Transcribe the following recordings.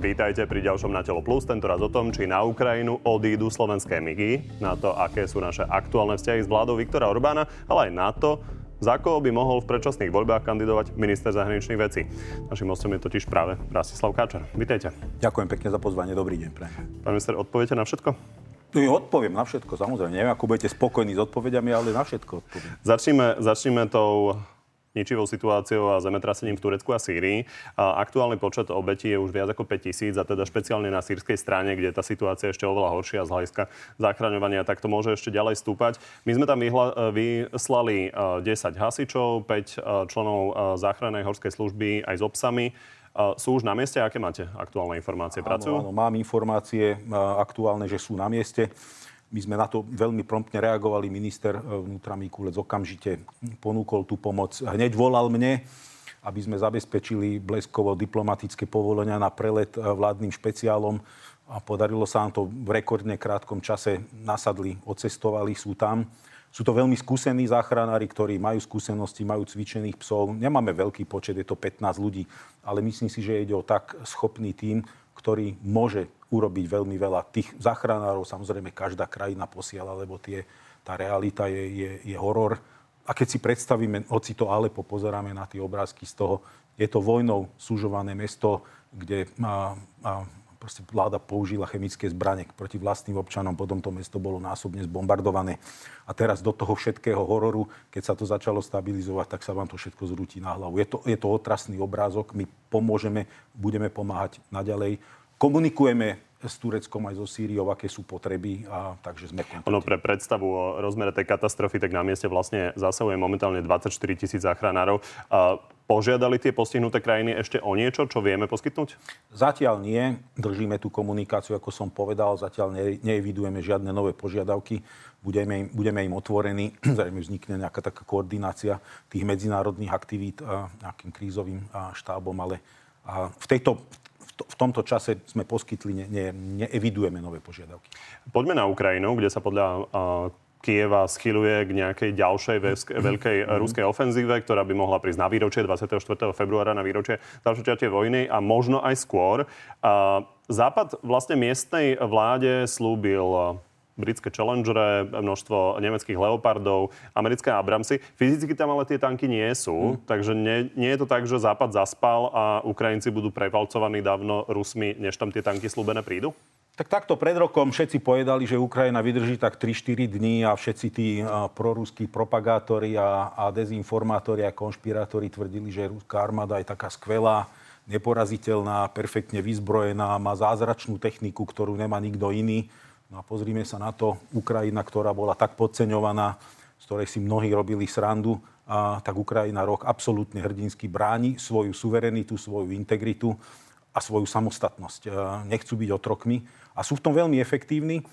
Vítajte pri ďalšom Na telo plus, tentoraz o tom, či na Ukrajinu odídu slovenské migy, na to, aké sú naše aktuálne vzťahy s vládou Viktora Orbána, ale aj na to, za koho by mohol v predčasných voľbách kandidovať minister zahraničných vecí. Našim hostom je totiž práve Rastislav Káčer. Vítajte. Ďakujem pekne za pozvanie, dobrý deň. Pre. Pán minister, odpoviete na všetko? No, odpoviem na všetko, samozrejme. Neviem, ako budete spokojní s odpovediami, ale na všetko odpoviem. Začneme, začneme tou ničivou situáciou a zemetrasením v Turecku a Sýrii. A aktuálny počet obetí je už viac ako 5 tisíc a teda špeciálne na sírskej strane, kde tá situácia je ešte oveľa horšia z hľadiska zachraňovania, tak to môže ešte ďalej stúpať. My sme tam vyhla- vyslali 10 hasičov, 5 členov záchrannej horskej služby aj s obsami. Sú už na mieste? Aké máte aktuálne informácie? Pracujú? Áno, áno, mám informácie aktuálne, že sú na mieste. My sme na to veľmi promptne reagovali. Minister e, vnútra Mikulec okamžite ponúkol tú pomoc. Hneď volal mne, aby sme zabezpečili bleskovo diplomatické povolenia na prelet e, vládnym špeciálom a podarilo sa nám to v rekordne krátkom čase. Nasadli, odcestovali, sú tam. Sú to veľmi skúsení záchranári, ktorí majú skúsenosti, majú cvičených psov. Nemáme veľký počet, je to 15 ľudí, ale myslím si, že ide o tak schopný tým, ktorý môže urobiť veľmi veľa. Tých záchranárov samozrejme každá krajina posiela, lebo tie, tá realita je, je, je horor. A keď si predstavíme, hoci to Alepo pozeráme na tie obrázky z toho, je to vojnou súžované mesto, kde a, a, proste vláda použila chemické zbranie proti vlastným občanom, potom to mesto bolo násobne zbombardované. A teraz do toho všetkého hororu, keď sa to začalo stabilizovať, tak sa vám to všetko zrúti na hlavu. Je to, je to otrasný obrázok, my pomôžeme, budeme pomáhať naďalej komunikujeme s Tureckom aj so Sýriou, aké sú potreby, a takže sme kontakty. Ono pre predstavu o rozmere tej katastrofy, tak na mieste vlastne zasahuje momentálne 24 tisíc záchranárov. A požiadali tie postihnuté krajiny ešte o niečo, čo vieme poskytnúť? Zatiaľ nie. Držíme tú komunikáciu, ako som povedal. Zatiaľ ne, neevidujeme žiadne nové požiadavky. Budeme im, budeme im otvorení. Zrejme vznikne nejaká taká koordinácia tých medzinárodných aktivít a, nejakým krízovým a, štábom, ale a v, tejto, v tomto čase sme poskytli, ne, ne, neevidujeme nové požiadavky. Poďme na Ukrajinu, kde sa podľa uh, Kieva schyluje k nejakej ďalšej veľkej mm-hmm. ruskej ofenzíve, ktorá by mohla prísť na výročie 24. februára na výročie začiatie vojny a možno aj skôr. Západ vlastne miestnej vláde slúbil britské Challengere, množstvo nemeckých Leopardov, americké Abramsy. Fyzicky tam ale tie tanky nie sú, mm. takže nie, nie je to tak, že Západ zaspal a Ukrajinci budú prevalcovaní dávno Rusmi, než tam tie tanky slúbené prídu? Tak takto pred rokom všetci povedali, že Ukrajina vydrží tak 3-4 dní a všetci tí proruskí propagátori a, a dezinformátori a konšpirátori tvrdili, že ruská armáda je taká skvelá, neporaziteľná, perfektne vyzbrojená, má zázračnú techniku, ktorú nemá nikto iný. No a pozrime sa na to, Ukrajina, ktorá bola tak podceňovaná, z ktorej si mnohí robili srandu, a tak Ukrajina rok absolútne hrdinsky bráni svoju suverenitu, svoju integritu a svoju samostatnosť. Nechcú byť otrokmi a sú v tom veľmi efektívni.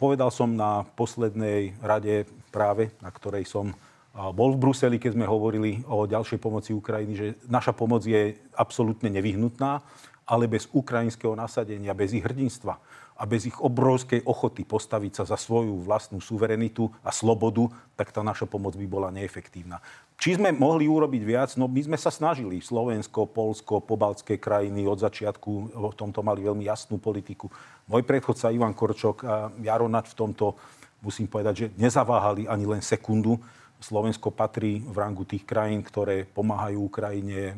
Povedal som na poslednej rade práve, na ktorej som bol v Bruseli, keď sme hovorili o ďalšej pomoci Ukrajiny, že naša pomoc je absolútne nevyhnutná, ale bez ukrajinského nasadenia, bez ich hrdinstva, a bez ich obrovskej ochoty postaviť sa za svoju vlastnú suverenitu a slobodu, tak tá naša pomoc by bola neefektívna. Či sme mohli urobiť viac? No my sme sa snažili. Slovensko, Polsko, pobaltské krajiny od začiatku v tomto mali veľmi jasnú politiku. Môj predchodca Ivan Korčok a Jaronat v tomto, musím povedať, že nezaváhali ani len sekundu. Slovensko patrí v rangu tých krajín, ktoré pomáhajú Ukrajine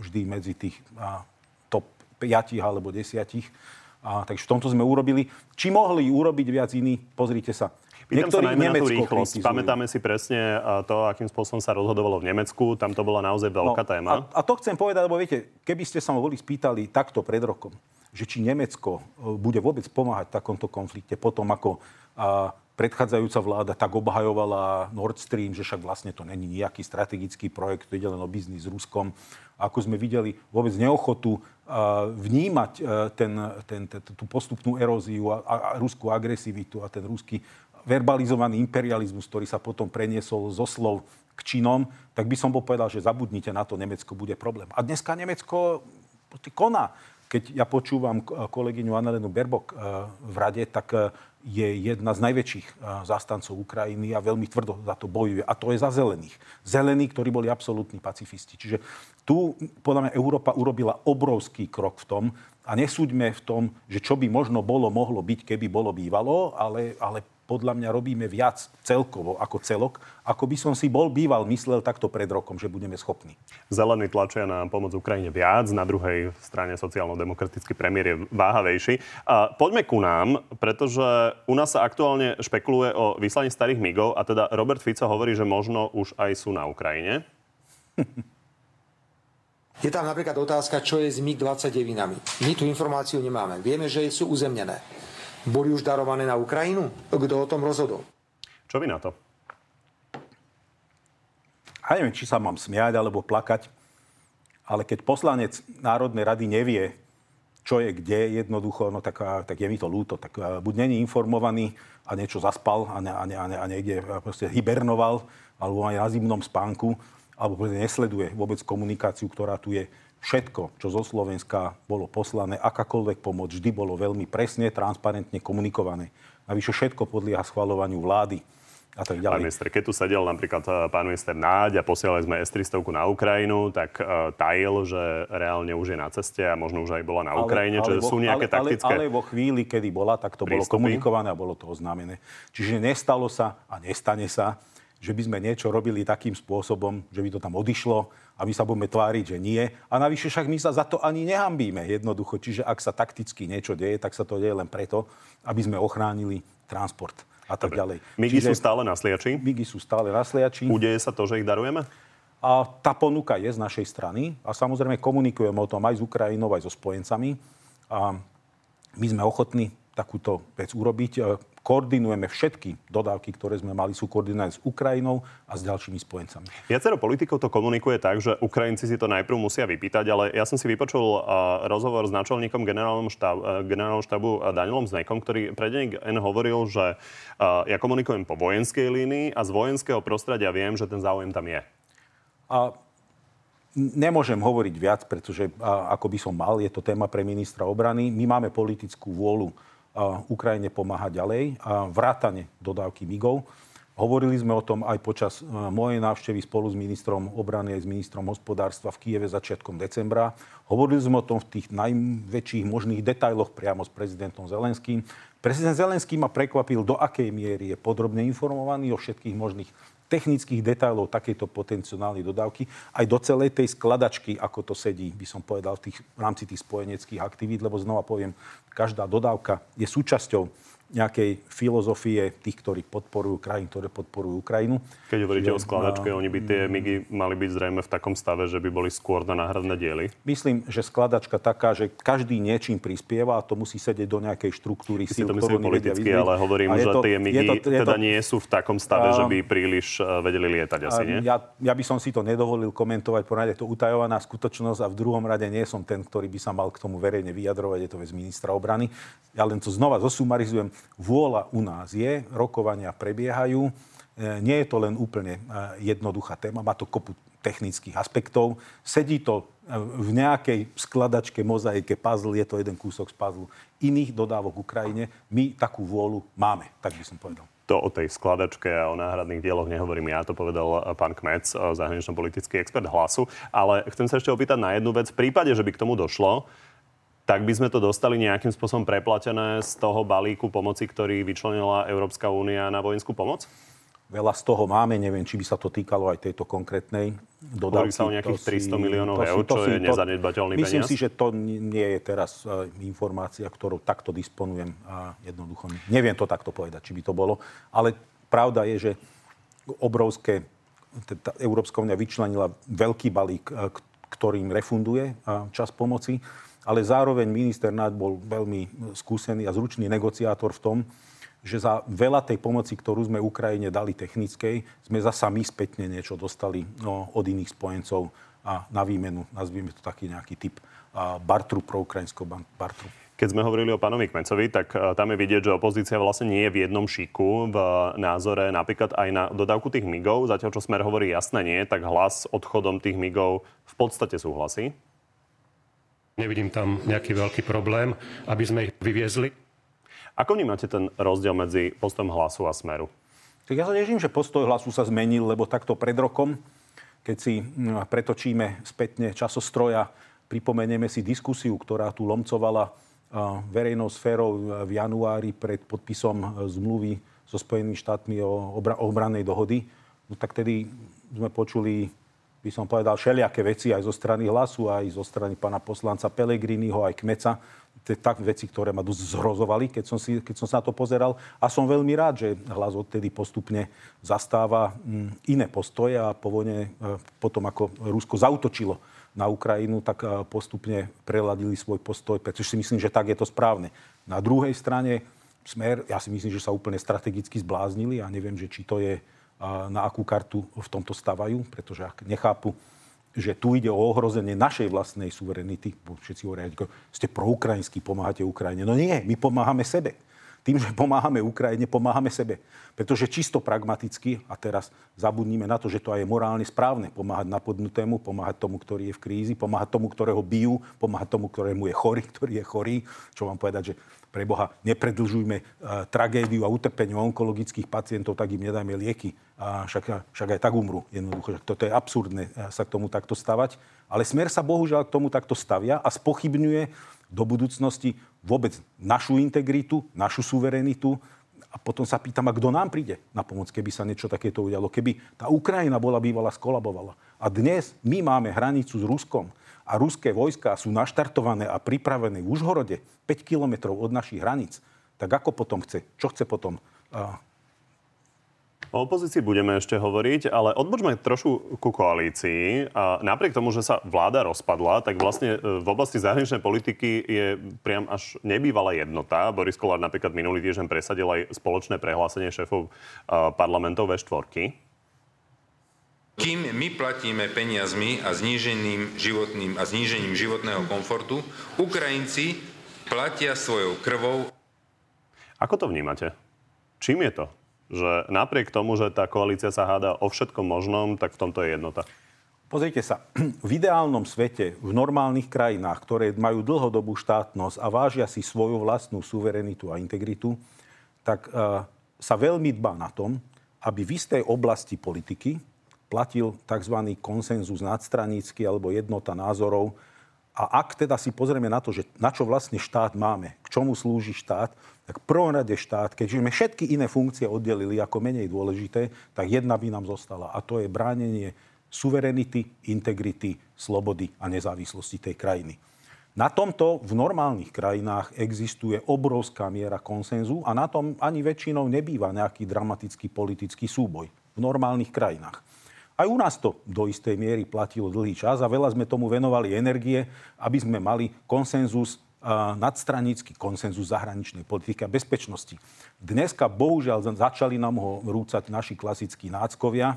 vždy medzi tých top 5 alebo 10 a, takže v tomto sme urobili. Či mohli urobiť viac iní? Pozrite sa. Pýtam Niektorí sa najmä na tú rýchlosť. Kritizujú. Pamätáme si presne to, akým spôsobom sa rozhodovalo v Nemecku. Tam to bola naozaj veľká no, téma. A, a to chcem povedať, lebo viete, keby ste sa ma boli spýtali takto pred rokom, že či Nemecko e, bude vôbec pomáhať v takomto konflikte potom, ako a, predchádzajúca vláda tak obhajovala Nord Stream, že však vlastne to není nejaký strategický projekt, to ide len o biznis s Ruskom. Ako sme videli, vôbec neochotu vnímať e, ten, ten, ten, tú postupnú eróziu a, a, ruskú agresivitu a ten ruský verbalizovaný imperializmus, ktorý sa potom preniesol zo slov k činom, tak by som bol povedal, že zabudnite na to, Nemecko bude problém. A dneska Nemecko koná. Keď ja počúvam kolegyňu Annalenu Berbok v rade, tak je jedna z najväčších zástancov Ukrajiny a veľmi tvrdo za to bojuje. A to je za zelených. Zelení, ktorí boli absolútni pacifisti. Čiže tu, podľa mňa, Európa urobila obrovský krok v tom, a nesúďme v tom, že čo by možno bolo, mohlo byť, keby bolo bývalo, ale, ale podľa mňa robíme viac celkovo ako celok, ako by som si bol býval myslel takto pred rokom, že budeme schopní. Zelení tlačia na pomoc Ukrajine viac, na druhej strane sociálno-demokratický premiér je váhavejší. A poďme ku nám, pretože u nás sa aktuálne špekuluje o vyslaní starých migov a teda Robert Fico hovorí, že možno už aj sú na Ukrajine. Je tam napríklad otázka, čo je s MiG-29. My tú informáciu nemáme. Vieme, že sú uzemnené. Boli už darované na Ukrajinu? Kto o tom rozhodol? Čo vy na to? Ja neviem, či sa mám smiať alebo plakať, ale keď poslanec Národnej rady nevie, čo je kde, jednoducho, no tak, tak je mi to ľúto. Tak buď není informovaný a niečo zaspal a, ne, a, ne, a, ne, a niekde proste hibernoval, alebo aj na zimnom spánku, alebo nesleduje vôbec komunikáciu, ktorá tu je. Všetko, čo zo Slovenska bolo poslané, akákoľvek pomoc, vždy bolo veľmi presne, transparentne komunikované. Navyše všetko podlieha schvalovaniu vlády a tak ďalej. Pán minister, keď tu sedel napríklad eh, pán minister Náď a posielali sme S-300 na Ukrajinu, tak uh, tajil, že reálne už je na ceste a možno už aj bola na Ukrajine, ale, čiže ale sú nejaké ale, taktické... Ale, ale vo chvíli, kedy bola, tak to prístupy. bolo komunikované a bolo to oznámené. Čiže nestalo sa a nestane sa, že by sme niečo robili takým spôsobom, že by to tam odišlo a my sa budeme tváriť, že nie. A navyše však my sa za to ani nehambíme jednoducho. Čiže ak sa takticky niečo deje, tak sa to deje len preto, aby sme ochránili transport a tak Dobre. ďalej. Migy Čiže, sú stále na sliači? Migy sú stále na sliači. Udeje sa to, že ich darujeme? A tá ponuka je z našej strany a samozrejme komunikujeme o tom aj s Ukrajinou, aj so spojencami. A my sme ochotní takúto vec urobiť koordinujeme všetky dodávky, ktoré sme mali, sú koordinované s Ukrajinou a s ďalšími spojencami. Viacero politikov to komunikuje tak, že Ukrajinci si to najprv musia vypýtať, ale ja som si vypočul uh, rozhovor s náčelníkom generálnom, štáb, uh, generálnom štábu uh, Danielom Znekom, ktorý pre N hovoril, že uh, ja komunikujem po vojenskej línii a z vojenského prostredia viem, že ten záujem tam je. A Nemôžem hovoriť viac, pretože ako by som mal, je to téma pre ministra obrany. My máme politickú vôľu Ukrajine pomáhať ďalej, a vrátane dodávky MIGov. Hovorili sme o tom aj počas e, mojej návštevy spolu s ministrom obrany aj s ministrom hospodárstva v Kieve začiatkom decembra. Hovorili sme o tom v tých najväčších možných detailoch priamo s prezidentom Zelenským. Prezident Zelenský ma prekvapil, do akej miery je podrobne informovaný o všetkých možných technických detailov takejto potenciálnej dodávky, aj do celej tej skladačky, ako to sedí, by som povedal, v, tých, v rámci tých spojeneckých aktivít, lebo znova poviem, každá dodávka je súčasťou nejakej filozofie tých, ktorí podporujú krajín, ktoré podporujú Ukrajinu. Keď hovoríte Čiže, o skladačke, a... oni by tie migy mali byť zrejme v takom stave, že by boli skôr na náhradné diely? Myslím, že skladačka taká, že každý niečím prispieva a to musí sedieť do nejakej štruktúry síl, to myslím politicky, ale hovorím, že to, tie migy je to, je to, teda nie sú v takom stave, a... že by príliš uh, vedeli lietať asi, nie? Ja, ja by som si to nedovolil komentovať, po je to utajovaná skutočnosť a v druhom rade nie som ten, ktorý by sa mal k tomu verejne vyjadrovať, je to vec ministra obrany. Ja len to znova zosumarizujem Vôľa u nás je, rokovania prebiehajú. E, nie je to len úplne e, jednoduchá téma, má to kopu technických aspektov. Sedí to e, v nejakej skladačke, mozaike, puzzle, je to jeden kúsok z puzzle iných dodávok Ukrajine. My takú vôľu máme, tak by som povedal. To o tej skladačke a o náhradných dieloch nehovorím ja, to povedal pán Kmec, zahranično-politický expert hlasu. Ale chcem sa ešte opýtať na jednu vec. V prípade, že by k tomu došlo, tak by sme to dostali nejakým spôsobom preplatené z toho balíku pomoci, ktorý vyčlenila Európska únia na vojenskú pomoc? Veľa z toho máme, neviem, či by sa to týkalo aj tejto konkrétnej dodávky. Hovorí sa o nejakých 300 miliónov eur, čo si, je nezanedbateľný peniaz. Myslím si, že to nie je teraz uh, informácia, ktorou takto disponujem a jednoducho neviem to takto povedať, či by to bolo. Ale pravda je, že obrovské, tá Európska únia vyčlenila veľký balík, e, ktorým refunduje čas pomoci ale zároveň minister Náď bol veľmi skúsený a zručný negociátor v tom, že za veľa tej pomoci, ktorú sme Ukrajine dali technickej, sme zasa my spätne niečo dostali no, od iných spojencov a na výmenu, nazvime to taký nejaký typ a bartru pro ukrajinského bartru. Keď sme hovorili o pánovi Kmecovi, tak e, tam je vidieť, že opozícia vlastne nie je v jednom šiku v názore napríklad aj na dodávku tých migov. Zatiaľ, čo Smer hovorí jasné nie, tak hlas odchodom tých migov v podstate súhlasí. Nevidím tam nejaký veľký problém, aby sme ich vyviezli. Ako vnímate ten rozdiel medzi postojom hlasu a smeru? Tak ja sa teším, že postoj hlasu sa zmenil, lebo takto pred rokom, keď si hm, pretočíme spätne časostroja, pripomenieme si diskusiu, ktorá tu lomcovala verejnou sférou v januári pred podpisom zmluvy so Spojenými štátmi o obrannej dohody, no tak tedy sme počuli by som povedal, všelijaké veci aj zo strany hlasu, aj zo strany pána poslanca Pelegriniho, aj Kmeca. Tak veci, ktoré ma dosť zhrozovali, keď som, si, keď som sa na to pozeral. A som veľmi rád, že hlas odtedy postupne zastáva mm, iné postoje a po vojne, e, potom ako Rusko zautočilo na Ukrajinu, tak e, postupne preladili svoj postoj, pretože si myslím, že tak je to správne. Na druhej strane smer, ja si myslím, že sa úplne strategicky zbláznili a neviem, že či to je na akú kartu v tomto stavajú, pretože ak nechápu, že tu ide o ohrozenie našej vlastnej suverenity, všetci hovoria, ste proukrajinskí, pomáhate Ukrajine. No nie, my pomáhame sebe. Tým, že pomáhame Ukrajine, pomáhame sebe. Pretože čisto pragmaticky, a teraz zabudníme na to, že to aj je morálne správne, pomáhať napodnutému, pomáhať tomu, ktorý je v krízi, pomáhať tomu, ktorého bijú, pomáhať tomu, ktorému je chorý, ktorý je chorý. Čo vám povedať, že pre Boha, nepredlžujme uh, tragédiu a utrpenie onkologických pacientov, tak im nedajme lieky. A však, však aj tak umru. Jednoducho, toto je absurdné uh, sa k tomu takto stavať. Ale smer sa bohužiaľ k tomu takto stavia a spochybňuje do budúcnosti vôbec našu integritu, našu suverenitu, a potom sa pýtam, a kto nám príde na pomoc, keby sa niečo takéto udialo. Keby tá Ukrajina bola bývala skolabovala. A dnes my máme hranicu s Ruskom a ruské vojska sú naštartované a pripravené v Užhorode 5 kilometrov od našich hraníc, tak ako potom chce? Čo chce potom? O opozícii budeme ešte hovoriť, ale odbočme trošku ku koalícii. A napriek tomu, že sa vláda rozpadla, tak vlastne e, v oblasti zahraničnej politiky je priam až nebývalá jednota. Boris Kolár napríklad minulý týždeň presadil aj spoločné prehlásenie šéfov e, parlamentov V4. Kým my platíme peniazmi a zníženým životným a znížením životného komfortu, Ukrajinci platia svojou krvou. Ako to vnímate? Čím je to? Že napriek tomu, že tá koalícia sa háda o všetkom možnom, tak v tomto je jednota. Pozrite sa, v ideálnom svete, v normálnych krajinách, ktoré majú dlhodobú štátnosť a vážia si svoju vlastnú suverenitu a integritu, tak uh, sa veľmi dbá na tom, aby v istej oblasti politiky platil tzv. konsenzus nadstranícky alebo jednota názorov. A ak teda si pozrieme na to, že na čo vlastne štát máme, k čomu slúži štát, tak v prvom rade štát, keďže sme všetky iné funkcie oddelili ako menej dôležité, tak jedna by nám zostala. A to je bránenie suverenity, integrity, slobody a nezávislosti tej krajiny. Na tomto v normálnych krajinách existuje obrovská miera konsenzu a na tom ani väčšinou nebýva nejaký dramatický politický súboj v normálnych krajinách. Aj u nás to do istej miery platilo dlhý čas a veľa sme tomu venovali energie, aby sme mali konsenzus nadstranícky konsenzus zahraničnej politiky a bezpečnosti. Dneska bohužiaľ začali nám ho rúcať naši klasickí náckovia,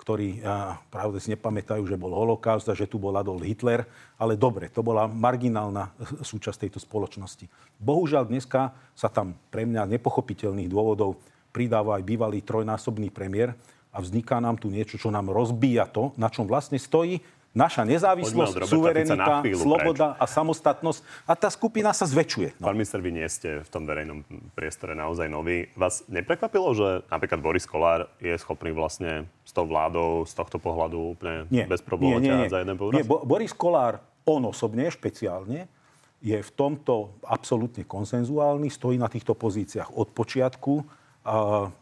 ktorí pravde si nepamätajú, že bol holokaust a že tu bol Adolf Hitler, ale dobre, to bola marginálna súčasť tejto spoločnosti. Bohužiaľ dneska sa tam pre mňa nepochopiteľných dôvodov pridáva aj bývalý trojnásobný premiér, a vzniká nám tu niečo, čo nám rozbíja to, na čom vlastne stojí naša nezávislosť, suverenita, sloboda preč. a samostatnosť. A tá skupina sa zväčšuje. No. Pán minister, vy nie ste v tom verejnom priestore naozaj nový. Vás neprekvapilo, že napríklad Boris Kolár je schopný vlastne s tou vládou z tohto pohľadu úplne nie, bez problémov ťahať za jeden povraz? Nie, Bo- Boris Kolár, on osobne, špeciálne, je v tomto absolútne konsenzuálny, stojí na týchto pozíciách od počiatku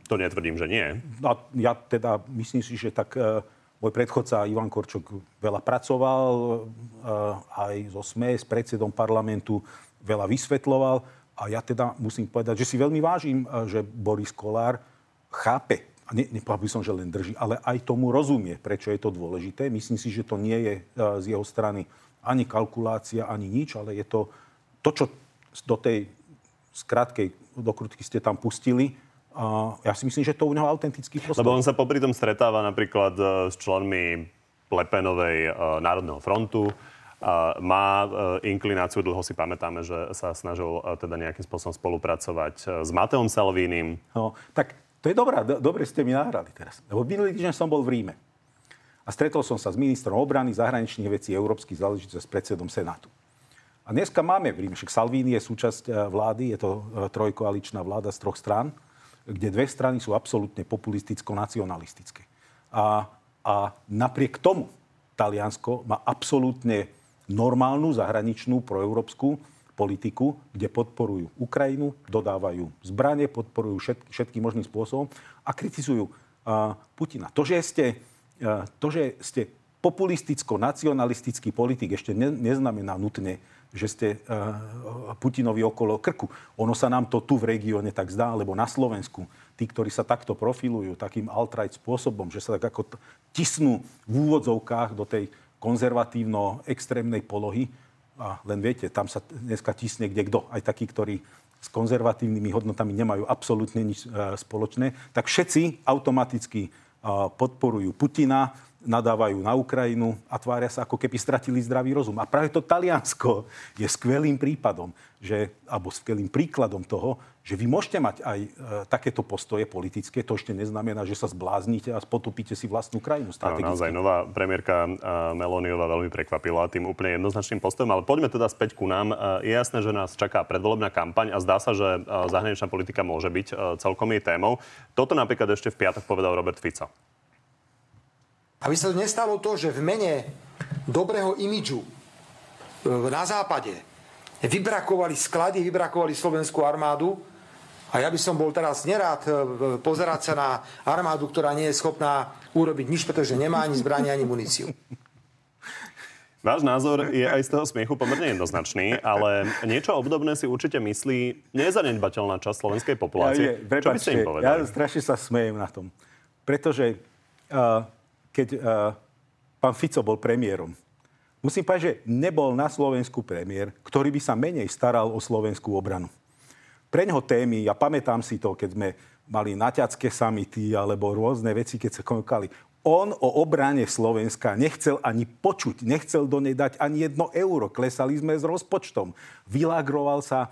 to netvrdím, že nie. A ja teda myslím si, že tak e, môj predchodca Ivan Korčok veľa pracoval, e, aj zo SME, s predsedom parlamentu veľa vysvetloval. A ja teda musím povedať, že si veľmi vážim, e, že Boris Kolár chápe, a ne, nepovedal by som, že len drží, ale aj tomu rozumie, prečo je to dôležité. Myslím si, že to nie je z jeho strany ani kalkulácia, ani nič, ale je to to, čo do tej skrátkej dokrutky ste tam pustili, a ja si myslím, že to u neho autentický postoj. Lebo on sa popri tom stretáva napríklad e, s členmi Lepenovej uh, Národného frontu. Uh, má inklináciu, dlho si pamätáme, že sa snažil teda nejakým spôsobom spolupracovať s Mateom Salvínim. No, tak to je dobrá, do, dobre ste mi nahrali teraz. Lebo minulý týždeň som bol v Ríme. A stretol som sa s ministrom obrany, zahraničných vecí, európskych záležitostí s predsedom Senátu. A dneska máme v Ríme, však Salvini je súčasť e, vlády, je to e, trojkoaličná vláda z troch strán, kde dve strany sú absolútne populisticko-nacionalistické. A, a napriek tomu Taliansko má absolútne normálnu zahraničnú proeurópsku politiku, kde podporujú Ukrajinu, dodávajú zbranie, podporujú všetky, všetkým možným spôsobom a kritizujú uh, Putina. To, že ste, uh, to, že ste populisticko-nacionalistický politik, ešte ne, neznamená nutne, že ste uh, Putinovi okolo krku. Ono sa nám to tu v regióne tak zdá, lebo na Slovensku tí, ktorí sa takto profilujú, takým alt-right spôsobom, že sa tak ako tisnú v úvodzovkách do tej konzervatívno-extrémnej polohy, a len viete, tam sa dneska tisne kde kto. Aj takí, ktorí s konzervatívnymi hodnotami nemajú absolútne nič e, spoločné, tak všetci automaticky e, podporujú Putina, nadávajú na Ukrajinu a tvária sa, ako keby stratili zdravý rozum. A práve to Taliansko je skvelým prípadom, že, alebo skvelým príkladom toho, že vy môžete mať aj e, takéto postoje politické, to ešte neznamená, že sa zbláznite a potopíte si vlastnú krajinu strategicky. No, naozaj nová premiérka e, Meloniová veľmi prekvapila tým úplne jednoznačným postojom, ale poďme teda späť ku nám. E, je jasné, že nás čaká predvolebná kampaň a zdá sa, že e, zahraničná politika môže byť celkom jej témou. Toto napríklad ešte v piatok povedal Robert Fico. Aby sa to nestalo to, že v mene dobrého imidžu e, na západe vybrakovali sklady, vybrakovali slovenskú armádu a ja by som bol teraz nerád e, pozerať sa na armádu, ktorá nie je schopná urobiť nič, pretože nemá ani zbranie, ani muníciu. Váš názor je aj z toho smiechu pomerne jednoznačný, ale niečo obdobné si určite myslí nezanedbateľná časť slovenskej populácie. Ja, je, prepačte, Čo by ste im povedali? Ja strašne sa smejem na tom. Pretože uh, keď uh, pán Fico bol premiérom, musím povedať, že nebol na Slovensku premiér, ktorý by sa menej staral o slovenskú obranu pre ňoho témy, ja pamätám si to, keď sme mali naťacké samity alebo rôzne veci, keď sa konokali. On o obrane Slovenska nechcel ani počuť, nechcel do nej dať ani jedno euro. Klesali sme s rozpočtom. Vylagroval sa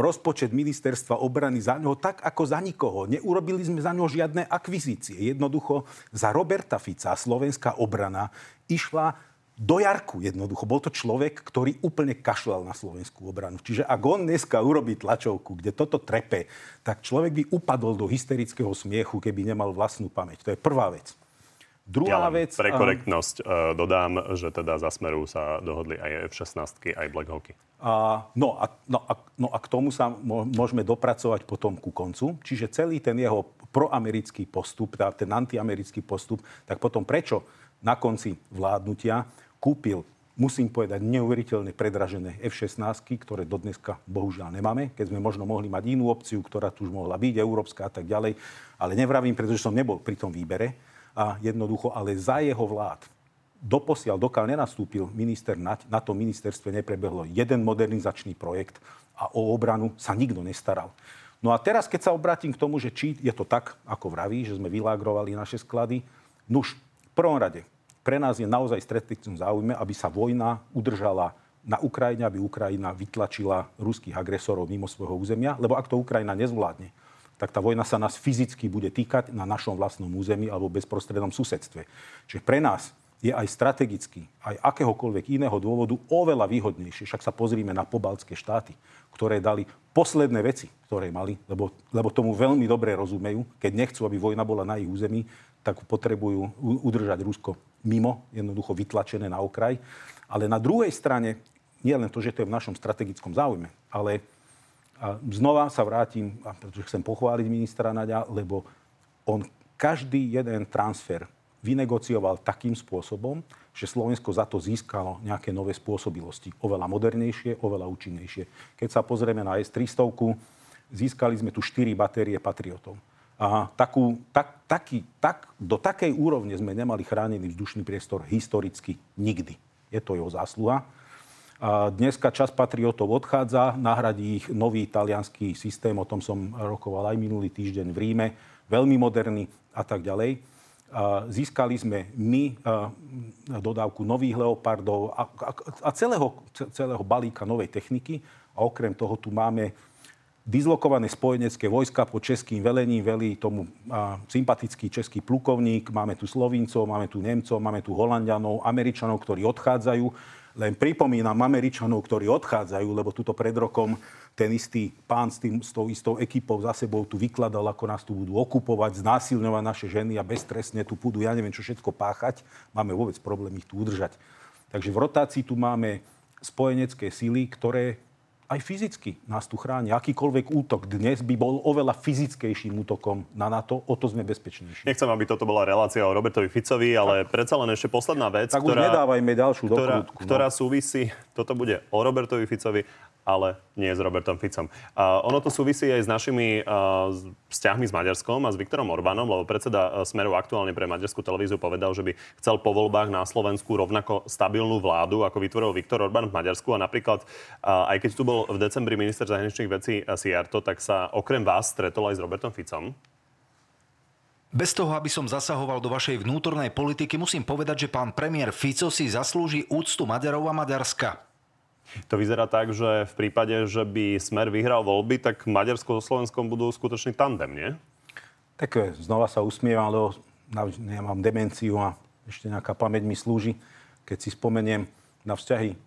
rozpočet ministerstva obrany za ňoho tak, ako za nikoho. Neurobili sme za ňoho žiadne akvizície. Jednoducho za Roberta Fica slovenská obrana išla do Jarku jednoducho. Bol to človek, ktorý úplne kašľal na slovenskú obranu. Čiže ak on dneska urobí tlačovku, kde toto trepe, tak človek by upadol do hysterického smiechu, keby nemal vlastnú pamäť. To je prvá vec. Druhá ja vec... Pre korektnosť uh, dodám, že teda za Smeru sa dohodli aj F-16, aj Black Hawky. A, no, a, no, a, no a k tomu sa môžeme dopracovať potom ku koncu. Čiže celý ten jeho proamerický postup, ten antiamerický postup, tak potom prečo na konci vládnutia kúpil musím povedať, neuveriteľne predražené F-16, ktoré dodneska bohužiaľ nemáme, keď sme možno mohli mať inú opciu, ktorá tu už mohla byť, európska a tak ďalej. Ale nevravím, pretože som nebol pri tom výbere. A jednoducho, ale za jeho vlád doposiaľ, dokiaľ nenastúpil minister, na, na tom ministerstve neprebehlo jeden modernizačný projekt a o obranu sa nikto nestaral. No a teraz, keď sa obrátim k tomu, že či je to tak, ako vraví, že sme vylágrovali naše sklady, nuž, v prvom rade, pre nás je naozaj strategickom záujme, aby sa vojna udržala na Ukrajine, aby Ukrajina vytlačila ruských agresorov mimo svojho územia, lebo ak to Ukrajina nezvládne, tak tá vojna sa nás fyzicky bude týkať na našom vlastnom území alebo bezprostrednom susedstve. Čiže pre nás je aj strategicky, aj akéhokoľvek iného dôvodu oveľa výhodnejšie. Však sa pozrime na pobaltské štáty, ktoré dali posledné veci, ktoré mali, lebo, lebo tomu veľmi dobre rozumejú. Keď nechcú, aby vojna bola na ich území, tak potrebujú udržať Rusko mimo, jednoducho vytlačené na okraj. Ale na druhej strane, nie len to, že to je v našom strategickom záujme, ale a znova sa vrátim, pretože chcem pochváliť ministra Naďa, lebo on každý jeden transfer vynegocioval takým spôsobom, že Slovensko za to získalo nejaké nové spôsobilosti. Oveľa modernejšie, oveľa účinnejšie. Keď sa pozrieme na S-300, získali sme tu 4 batérie Patriotov. A takú, tak, taký, tak, do takej úrovne sme nemali chránený vzdušný priestor historicky nikdy. Je to jeho zásluha. Dneska čas patriotov odchádza, nahradí ich nový italianský systém, o tom som rokoval aj minulý týždeň v Ríme, veľmi moderný a tak ďalej. Získali sme my dodávku nových leopardov a celého, celého balíka novej techniky. A okrem toho tu máme Dizlokované spojenecké vojska pod českým velením velí tomu a, sympatický český plukovník. Máme tu Slovincov, máme tu Nemcov, máme tu Holandianov, Američanov, ktorí odchádzajú. Len pripomínam Američanov, ktorí odchádzajú, lebo tuto pred rokom ten istý pán s, tým, s tou istou ekipou za sebou tu vykladal, ako nás tu budú okupovať, znásilňovať naše ženy a beztrestne tu budú, ja neviem, čo všetko páchať. Máme vôbec problém ich tu udržať. Takže v rotácii tu máme spojenecké síly, ktoré aj fyzicky nás tu chráni. Akýkoľvek útok dnes by bol oveľa fyzickejším útokom na NATO, o to sme bezpečnejší. Nechcem, aby toto bola relácia o Robertovi Ficovi, ale tak. predsa len ešte posledná vec, tak ktorá, už nedávajme ďalšiu ktorá, dokrutku, no. ktorá súvisí, toto bude o Robertovi Ficovi ale nie s Robertom Ficom. Uh, ono to súvisí aj s našimi uh, vzťahmi s Maďarskom a s Viktorom Orbánom, lebo predseda Smeru aktuálne pre maďarskú televíziu povedal, že by chcel po voľbách na Slovensku rovnako stabilnú vládu, ako vytvoril Viktor Orbán v Maďarsku. A napríklad, uh, aj keď tu bol v decembri minister zahraničných vecí Siarto, tak sa okrem vás stretol aj s Robertom Ficom. Bez toho, aby som zasahoval do vašej vnútornej politiky, musím povedať, že pán premiér Fico si zaslúži úctu Maďarov a Maďarska. To vyzerá tak, že v prípade, že by Smer vyhral voľby, tak Maďarsko so Slovenskom budú skutočný tandem, nie? Tak eh, znova sa usmievam, lebo ja mám demenciu a ešte nejaká pamäť mi slúži. Keď si spomeniem na vzťahy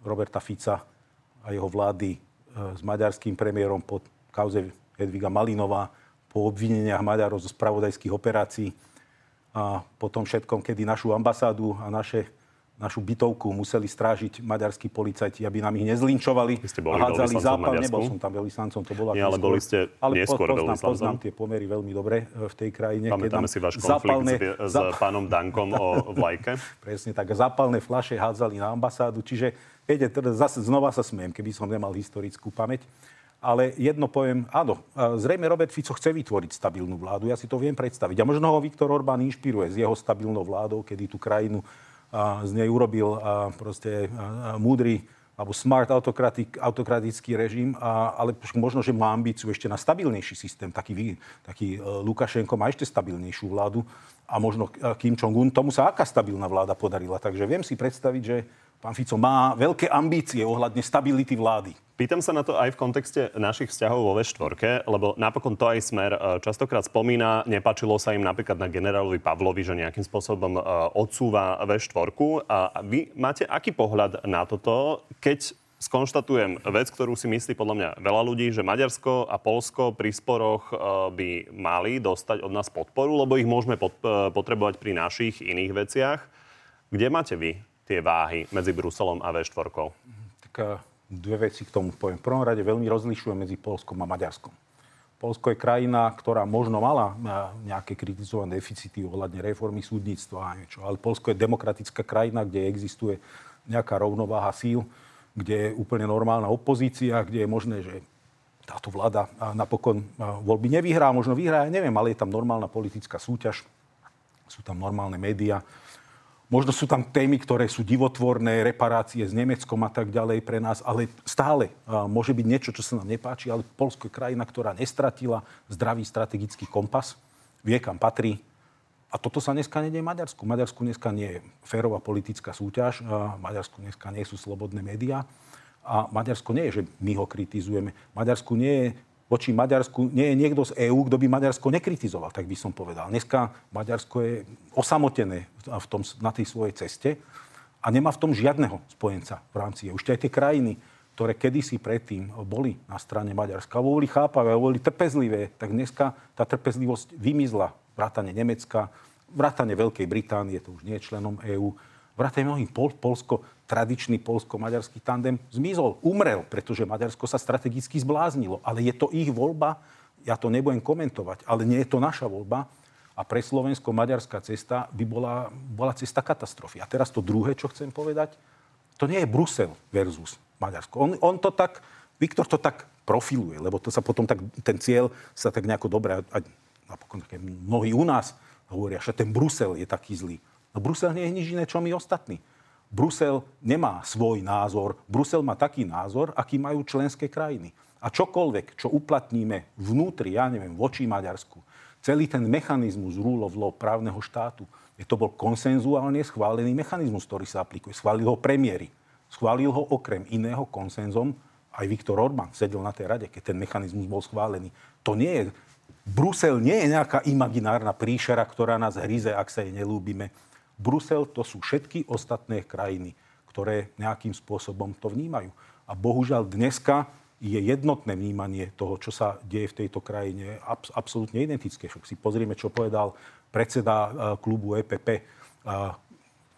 Roberta Fica a jeho vlády eh, s maďarským premiérom pod kauze Hedviga Malinová, po obvineniach Maďarov zo spravodajských operácií a potom všetkom, kedy našu ambasádu a naše našu bytovku museli strážiť maďarskí policajti, aby nám ich nezlinčovali. ste boli a hádzali zápal. Nebol som tam veľvyslancom, to bola Nie, ale boli ste ale neskôr poznám, poznám tie pomery veľmi dobre e, v tej krajine. Pamätáme si váš konflikt s, s pánom Dankom o vlajke. Presne tak. Zápalné flaše hádzali na ambasádu. Čiže, viete, teda zase znova sa smiem, keby som nemal historickú pamäť. Ale jedno poviem, áno, zrejme Robert Fico chce vytvoriť stabilnú vládu, ja si to viem predstaviť. A možno ho Viktor Orbán inšpiruje s jeho stabilnou vládou, kedy tú krajinu z nej urobil proste múdry alebo smart autokratik, autokratický režim, a, ale možno, že má ambíciu ešte na stabilnejší systém. Taký, taký e, Lukašenko má ešte stabilnejšiu vládu a možno e, Kim Jong-un, tomu sa aká stabilná vláda podarila. Takže viem si predstaviť, že pán Fico má veľké ambície ohľadne stability vlády. Pýtam sa na to aj v kontexte našich vzťahov vo V4, lebo napokon to aj Smer e, častokrát spomína. Nepačilo sa im napríklad na generálovi Pavlovi, že nejakým spôsobom e, odsúva V4. A vy máte aký pohľad na toto, keď skonštatujem vec, ktorú si myslí podľa mňa veľa ľudí, že Maďarsko a Polsko pri sporoch e, by mali dostať od nás podporu, lebo ich môžeme potrebovať pri našich iných veciach. Kde máte vy tie váhy medzi Bruselom a V4? Tak dve veci k tomu poviem. V prvom rade veľmi rozlišujem medzi Polskom a Maďarskom. Polsko je krajina, ktorá možno mala nejaké kritizované deficity ohľadne reformy súdnictva a niečo, ale Polsko je demokratická krajina, kde existuje nejaká rovnováha síl, kde je úplne normálna opozícia, kde je možné, že táto vláda napokon voľby nevyhrá, možno vyhrá, ja neviem, ale je tam normálna politická súťaž, sú tam normálne médiá Možno sú tam témy, ktoré sú divotvorné, reparácie s Nemeckom a tak ďalej pre nás, ale stále môže byť niečo, čo sa nám nepáči, ale Polsko je krajina, ktorá nestratila zdravý strategický kompas, vie, kam patrí. A toto sa dneska nedie Maďarsku. Maďarsku dneska nie je férová politická súťaž, Maďarsku dneska nie sú slobodné médiá. A Maďarsko nie je, že my ho kritizujeme. Maďarsku nie je voči Maďarsku nie je niekto z EÚ, kto by Maďarsko nekritizoval, tak by som povedal. Dneska Maďarsko je osamotené v tom, na tej svojej ceste a nemá v tom žiadneho spojenca v rámci EÚ. Ešte aj tie krajiny, ktoré kedysi predtým boli na strane Maďarska, boli chápavé, boli trpezlivé, tak dneska tá trpezlivosť vymizla. Vrátane Nemecka, vrátane Veľkej Británie, to už nie je členom EÚ, vrátane mnohých Pol, Polsko, tradičný polsko-maďarský tandem zmizol, umrel, pretože Maďarsko sa strategicky zbláznilo. Ale je to ich voľba, ja to nebudem komentovať, ale nie je to naša voľba. A pre Slovensko-maďarská cesta by bola, bola cesta katastrofy. A teraz to druhé, čo chcem povedať, to nie je Brusel versus Maďarsko. On, on to tak, Viktor to tak profiluje, lebo to sa potom tak, ten cieľ sa tak nejako dobre, a napokon také mnohí u nás hovoria, že ten Brusel je taký zlý. No Brusel nie je nič iné, čo my ostatní. Brusel nemá svoj názor. Brusel má taký názor, aký majú členské krajiny. A čokoľvek, čo uplatníme vnútri, ja neviem, voči Maďarsku, celý ten mechanizmus rule of law právneho štátu, je to bol konsenzuálne schválený mechanizmus, ktorý sa aplikuje. Schválil ho premiéry. Schválil ho okrem iného konsenzom aj Viktor Orbán sedel na tej rade, keď ten mechanizmus bol schválený. To nie je... Brusel nie je nejaká imaginárna príšera, ktorá nás hryze, ak sa jej nelúbime. Brusel to sú všetky ostatné krajiny, ktoré nejakým spôsobom to vnímajú. A bohužiaľ dneska je jednotné vnímanie toho, čo sa deje v tejto krajine, abs- absolútne identické. Však si pozrieme, čo povedal predseda uh, klubu EPP. Uh,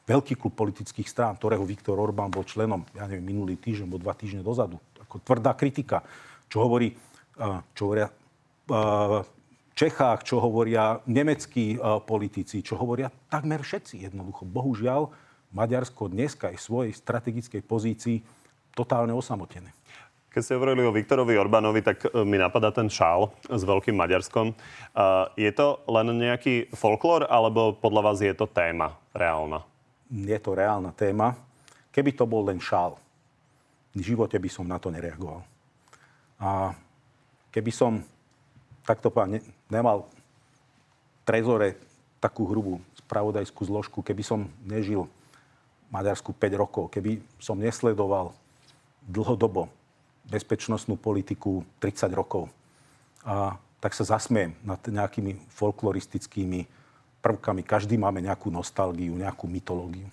veľký klub politických strán, ktorého Viktor Orbán bol členom, ja neviem, minulý týždeň, alebo dva týždne dozadu. Ako tvrdá kritika, čo hovorí, čo hovoria Čechách, čo hovoria nemeckí politici, čo hovoria takmer všetci jednoducho. Bohužiaľ, Maďarsko dneska je v svojej strategickej pozícii totálne osamotené. Keď ste hovorili o Viktorovi Orbánovi, tak e, mi napadá ten šál s veľkým Maďarskom. Je to len nejaký folklór, alebo podľa vás je to téma reálna? je to reálna téma. Keby to bol len šál, v živote by som na to nereagoval. A keby som takto ne, nemal trezore takú hrubú spravodajskú zložku, keby som nežil Maďarsku 5 rokov, keby som nesledoval dlhodobo bezpečnostnú politiku 30 rokov, a tak sa zasmiem nad nejakými folkloristickými prvkami. Každý máme nejakú nostalgiu, nejakú mytológiu.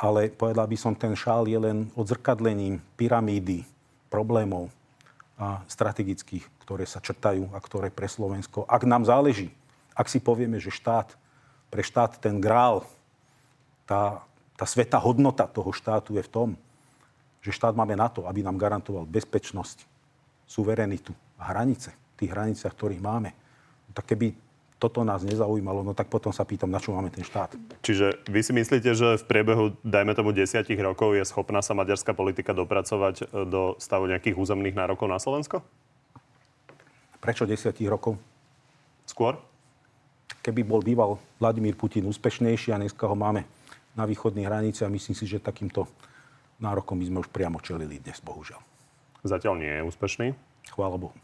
Ale povedal by som, ten šál je len odzrkadlením pyramídy problémov a strategických, ktoré sa črtajú a ktoré pre Slovensko, ak nám záleží, ak si povieme, že štát, pre štát ten grál, tá, tá sveta hodnota toho štátu je v tom, že štát máme na to, aby nám garantoval bezpečnosť, suverenitu a hranice, tých hraniciach, ktorých máme. Tak keby toto nás nezaujímalo, no tak potom sa pýtam, na čo máme ten štát. Čiže vy si myslíte, že v priebehu, dajme tomu, desiatich rokov je schopná sa maďarská politika dopracovať e, do stavu nejakých územných nárokov na Slovensko? Prečo desiatich rokov? Skôr? Keby bol býval Vladimír Putin úspešnejší a dneska ho máme na východných hraniciach, myslím si, že takýmto nárokom by sme už priamo čelili dnes, bohužiaľ. Zatiaľ nie je úspešný? Chvála Bohu.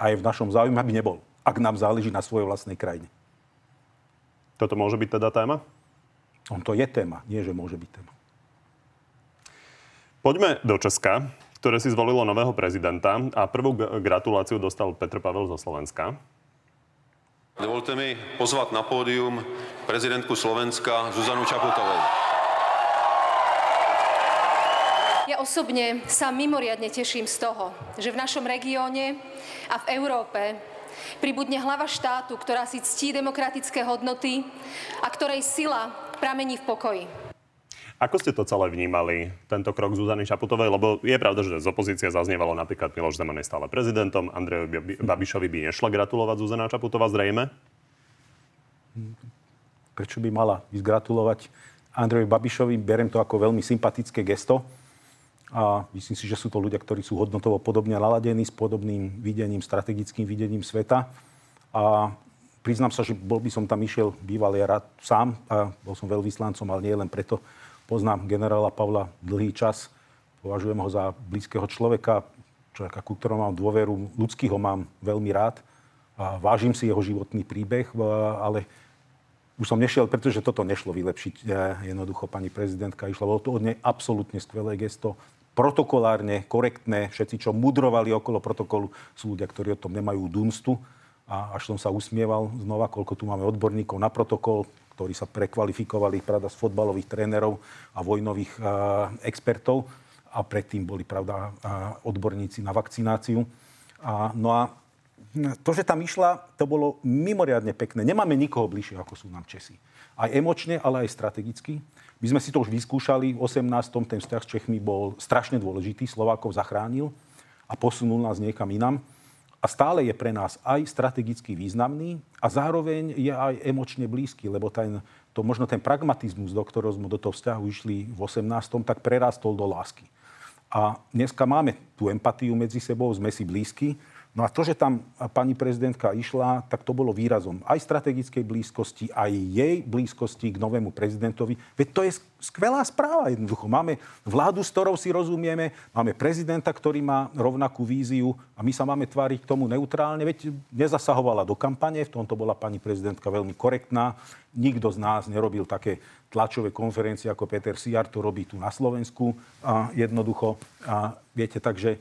A je v našom záujme, aby nebol ak nám záleží na svojej vlastnej krajine. Toto môže byť teda téma? On to je téma, nie že môže byť téma. Poďme do Česka, ktoré si zvolilo nového prezidenta a prvú gratuláciu dostal Petr Pavel zo Slovenska. Dovolte mi pozvat na pódium prezidentku Slovenska Zuzanu Čaputovou. Ja osobne sa mimoriadne teším z toho, že v našom regióne a v Európe pribudne hlava štátu, ktorá si ctí demokratické hodnoty a ktorej sila pramení v pokoji. Ako ste to celé vnímali, tento krok Zuzany Šaputovej? Lebo je pravda, že z opozície zaznievalo napríklad Miloš Zeman je stále prezidentom, Andrejovi Babišovi by nešla gratulovať Zuzana Čaputová zrejme? Prečo by mala gratulovať Andrejovi Babišovi? Berem to ako veľmi sympatické gesto a myslím si, že sú to ľudia, ktorí sú hodnotovo podobne naladení, s podobným videním, strategickým videním sveta. A priznám sa, že bol by som tam išiel býval ja rád sám a bol som veľvyslancom, ale nie len preto. Poznám generála Pavla dlhý čas, považujem ho za blízkeho človeka, človeka, ku ktorom mám dôveru, ľudský ho mám veľmi rád. A vážim si jeho životný príbeh, ale už som nešiel, pretože toto nešlo vylepšiť. Jednoducho pani prezidentka išla. Bolo to od nej absolútne skvelé gesto protokolárne, korektné. Všetci, čo mudrovali okolo protokolu, sú ľudia, ktorí o tom nemajú dunstu. A až som sa usmieval znova, koľko tu máme odborníkov na protokol, ktorí sa prekvalifikovali, pravda, z fotbalových trénerov a vojnových a, expertov. A predtým boli, pravda, a, odborníci na vakcináciu. A, no a to, že tam išla, to bolo mimoriadne pekné. Nemáme nikoho bližšie, ako sú nám Česi. Aj emočne, ale aj strategicky. My sme si to už vyskúšali. V 18. ten vzťah s Čechmi bol strašne dôležitý. Slovákov zachránil a posunul nás niekam inam. A stále je pre nás aj strategicky významný a zároveň je aj emočne blízky, lebo ten, to, možno ten pragmatizmus, do ktorého sme do toho vzťahu išli v 18. tak prerastol do lásky. A dneska máme tú empatiu medzi sebou, sme si blízki, No a to, že tam pani prezidentka išla, tak to bolo výrazom aj strategickej blízkosti, aj jej blízkosti k novému prezidentovi. Veď to je skvelá správa jednoducho. Máme vládu, s ktorou si rozumieme, máme prezidenta, ktorý má rovnakú víziu a my sa máme tváriť tomu neutrálne. Veď nezasahovala do kampane, v tomto bola pani prezidentka veľmi korektná. Nikto z nás nerobil také tlačové konferencie ako Peter Siar to robí tu na Slovensku. A jednoducho, a viete, takže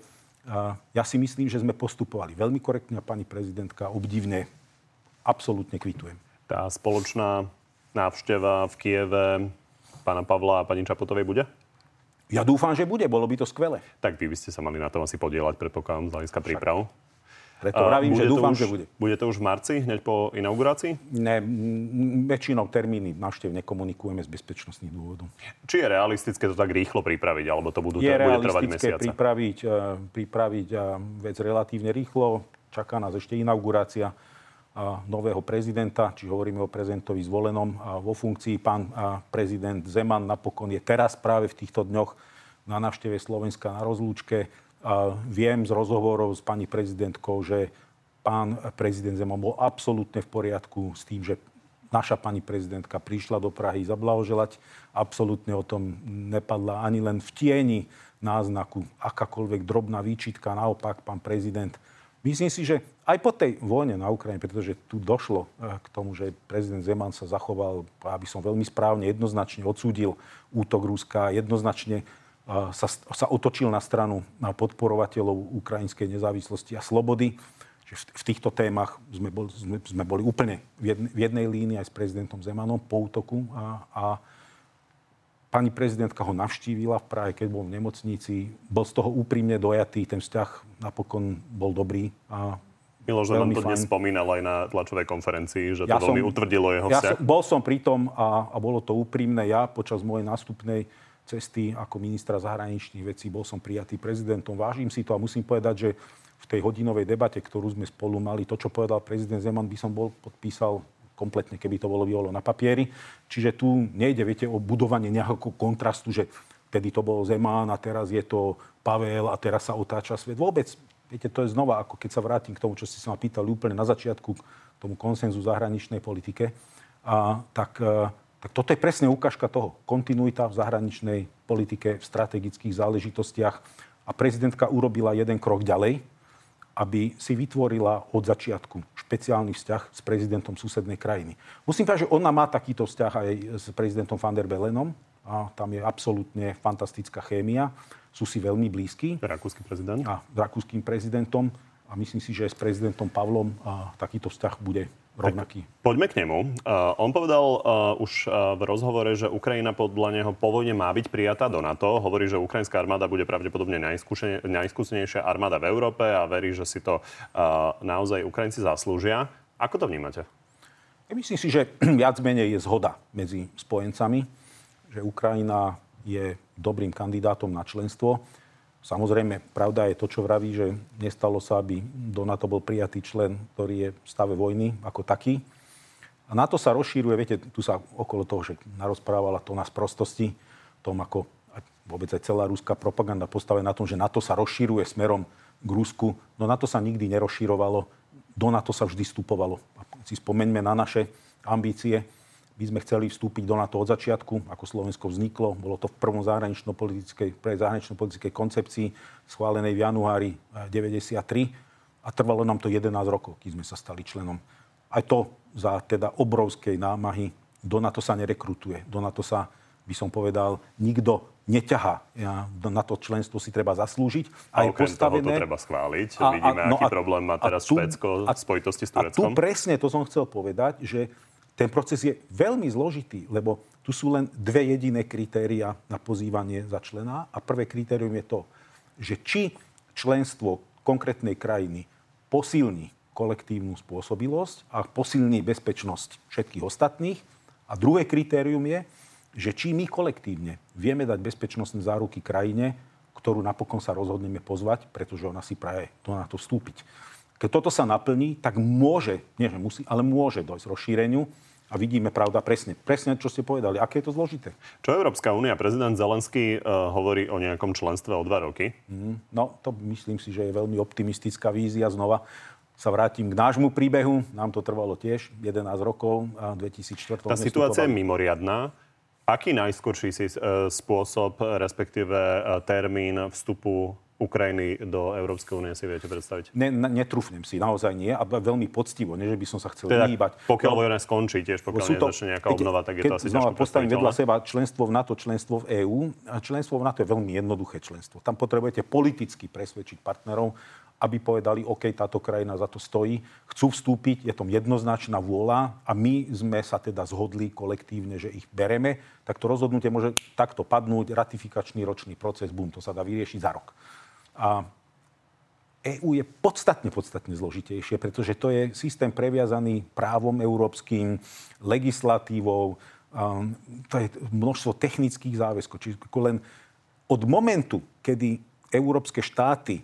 ja si myslím, že sme postupovali veľmi korektne a pani prezidentka obdivne absolútne kvitujem. Tá spoločná návšteva v Kieve pána Pavla a pani Čapotovej bude? Ja dúfam, že bude, bolo by to skvelé. Tak vy by ste sa mali na tom asi podielať, predpokladám, z hľadiska príprav. Preto vravím, že dúfam, už, že bude. Bude to už v marci, hneď po inaugurácii? Ne, väčšinou termíny návštev nekomunikujeme z bezpečnostných dôvodov. Či je realistické to tak rýchlo pripraviť, alebo to budú, je bude trvať mesiace? pripraviť, e, pripraviť e, vec relatívne rýchlo. Čaká nás ešte inaugurácia e, nového prezidenta, či hovoríme o prezidentovi zvolenom vo funkcii. Pán prezident Zeman napokon je teraz práve v týchto dňoch na návšteve Slovenska na rozlúčke viem z rozhovorov s pani prezidentkou, že pán prezident Zeman bol absolútne v poriadku s tým, že naša pani prezidentka prišla do Prahy zablahoželať. Absolútne o tom nepadla ani len v tieni náznaku akákoľvek drobná výčitka. Naopak, pán prezident, myslím si, že aj po tej vojne na Ukrajine, pretože tu došlo eh, k tomu, že prezident Zeman sa zachoval, aby som veľmi správne, jednoznačne odsúdil útok Ruska, jednoznačne sa, sa otočil na stranu podporovateľov ukrajinskej nezávislosti a slobody. Že v, týchto témach sme, bol, sme, sme boli úplne v, jedne, v jednej línii aj s prezidentom Zemanom po útoku a, a pani prezidentka ho navštívila v Prahe, keď bol v nemocnici. Bol z toho úprimne dojatý, ten vzťah napokon bol dobrý a Miloš Zeman to dnes spomínal aj na tlačovej konferencii, že to ja veľmi som, utvrdilo jeho vzťah. Ja som, bol som pri tom a, a bolo to úprimné. Ja počas mojej nástupnej cesty ako ministra zahraničných vecí. Bol som prijatý prezidentom. Vážim si to a musím povedať, že v tej hodinovej debate, ktorú sme spolu mali, to, čo povedal prezident Zeman, by som bol podpísal kompletne, keby to bolo bolo na papieri. Čiže tu nejde, viete, o budovanie nejakého kontrastu, že vtedy to bol Zeman a teraz je to Pavel a teraz sa otáča svet. Vôbec, viete, to je znova, ako keď sa vrátim k tomu, čo ste sa ma pýtali úplne na začiatku, k tomu konsenzu zahraničnej politike, a, tak tak toto je presne ukážka toho. Kontinuita v zahraničnej politike, v strategických záležitostiach. A prezidentka urobila jeden krok ďalej, aby si vytvorila od začiatku špeciálny vzťah s prezidentom susednej krajiny. Musím povedať, že ona má takýto vzťah aj s prezidentom van der Belenom. A tam je absolútne fantastická chémia. Sú si veľmi blízki. Rakúsky prezident. A rakúskym prezidentom. A myslím si, že s prezidentom Pavlom a takýto vzťah bude rovnaký. Tak poďme k nemu. Uh, on povedal uh, už uh, v rozhovore, že Ukrajina podľa neho po vojne má byť prijatá do NATO. Hovorí, že ukrajinská armáda bude pravdepodobne najskúsenejšia armáda v Európe a verí, že si to uh, naozaj Ukrajinci zaslúžia. Ako to vnímate? Ja myslím si, že viac menej je zhoda medzi spojencami, že Ukrajina je dobrým kandidátom na členstvo. Samozrejme, pravda je to, čo vraví, že nestalo sa, aby do NATO bol prijatý člen, ktorý je v stave vojny ako taký. A NATO sa rozšíruje, viete, tu sa okolo toho, že narozprávala to na sprostosti, tom, ako vôbec aj celá rúská propaganda postavená na tom, že NATO sa rozšíruje smerom k Rusku. No NATO sa nikdy nerozširovalo, do NATO sa vždy vstupovalo. Si spomeňme na naše ambície by sme chceli vstúpiť do NATO od začiatku, ako Slovensko vzniklo. Bolo to v prvom zahranično-politickej, pre zahranično-politickej koncepcii schválenej v januári 93 eh, a trvalo nám to 11 rokov, keď sme sa stali členom. Aj to za teda obrovskej námahy. Do NATO sa nerekrutuje. Do NATO sa, by som povedal, nikto neťahá. Na to členstvo si treba zaslúžiť. A, a okrem postavené... toho to treba schváliť. A, Vidíme, a, no aký a, problém má teraz tu, Švédsko v spojitosti s Tureckom. A tu presne to som chcel povedať, že ten proces je veľmi zložitý, lebo tu sú len dve jediné kritéria na pozývanie za člena. A prvé kritérium je to, že či členstvo konkrétnej krajiny posilní kolektívnu spôsobilosť a posilní bezpečnosť všetkých ostatných. A druhé kritérium je, že či my kolektívne vieme dať bezpečnostné záruky krajine, ktorú napokon sa rozhodneme pozvať, pretože ona si praje to na to vstúpiť. Keď toto sa naplní, tak môže, nie že musí, ale môže dojsť rozšíreniu A vidíme, pravda, presne, presne, čo ste povedali. Aké je to zložité? Čo Európska únia, prezident Zelenský uh, hovorí o nejakom členstve o dva roky? Mm, no, to myslím si, že je veľmi optimistická vízia. Znova sa vrátim k nášmu príbehu. Nám to trvalo tiež 11 rokov a 2004. Tá situácia je mimoriadná. Aký najskorší si uh, spôsob, respektíve uh, termín vstupu Ukrajiny do Európskej únie si viete predstaviť? Ne, ne, netrúfnem si, naozaj nie. A veľmi poctivo, nie že by som sa chcel teda, vyhýbať. Pokiaľ no, vojna skončí tiež, pokiaľ to, nezačne nejaká obnova, tak je to asi znova postavím vedľa seba členstvo v NATO, členstvo v EÚ. A členstvo v NATO je veľmi jednoduché členstvo. Tam potrebujete politicky presvedčiť partnerov, aby povedali, OK, táto krajina za to stojí, chcú vstúpiť, je tom jednoznačná vôľa a my sme sa teda zhodli kolektívne, že ich bereme, tak to rozhodnutie môže takto padnúť, ratifikačný ročný proces, bum, to sa dá vyriešiť za rok. A EÚ je podstatne, podstatne zložitejšie, pretože to je systém previazaný právom európskym, legislatívou, um, to je množstvo technických záväzkov. Čiže len od momentu, kedy európske štáty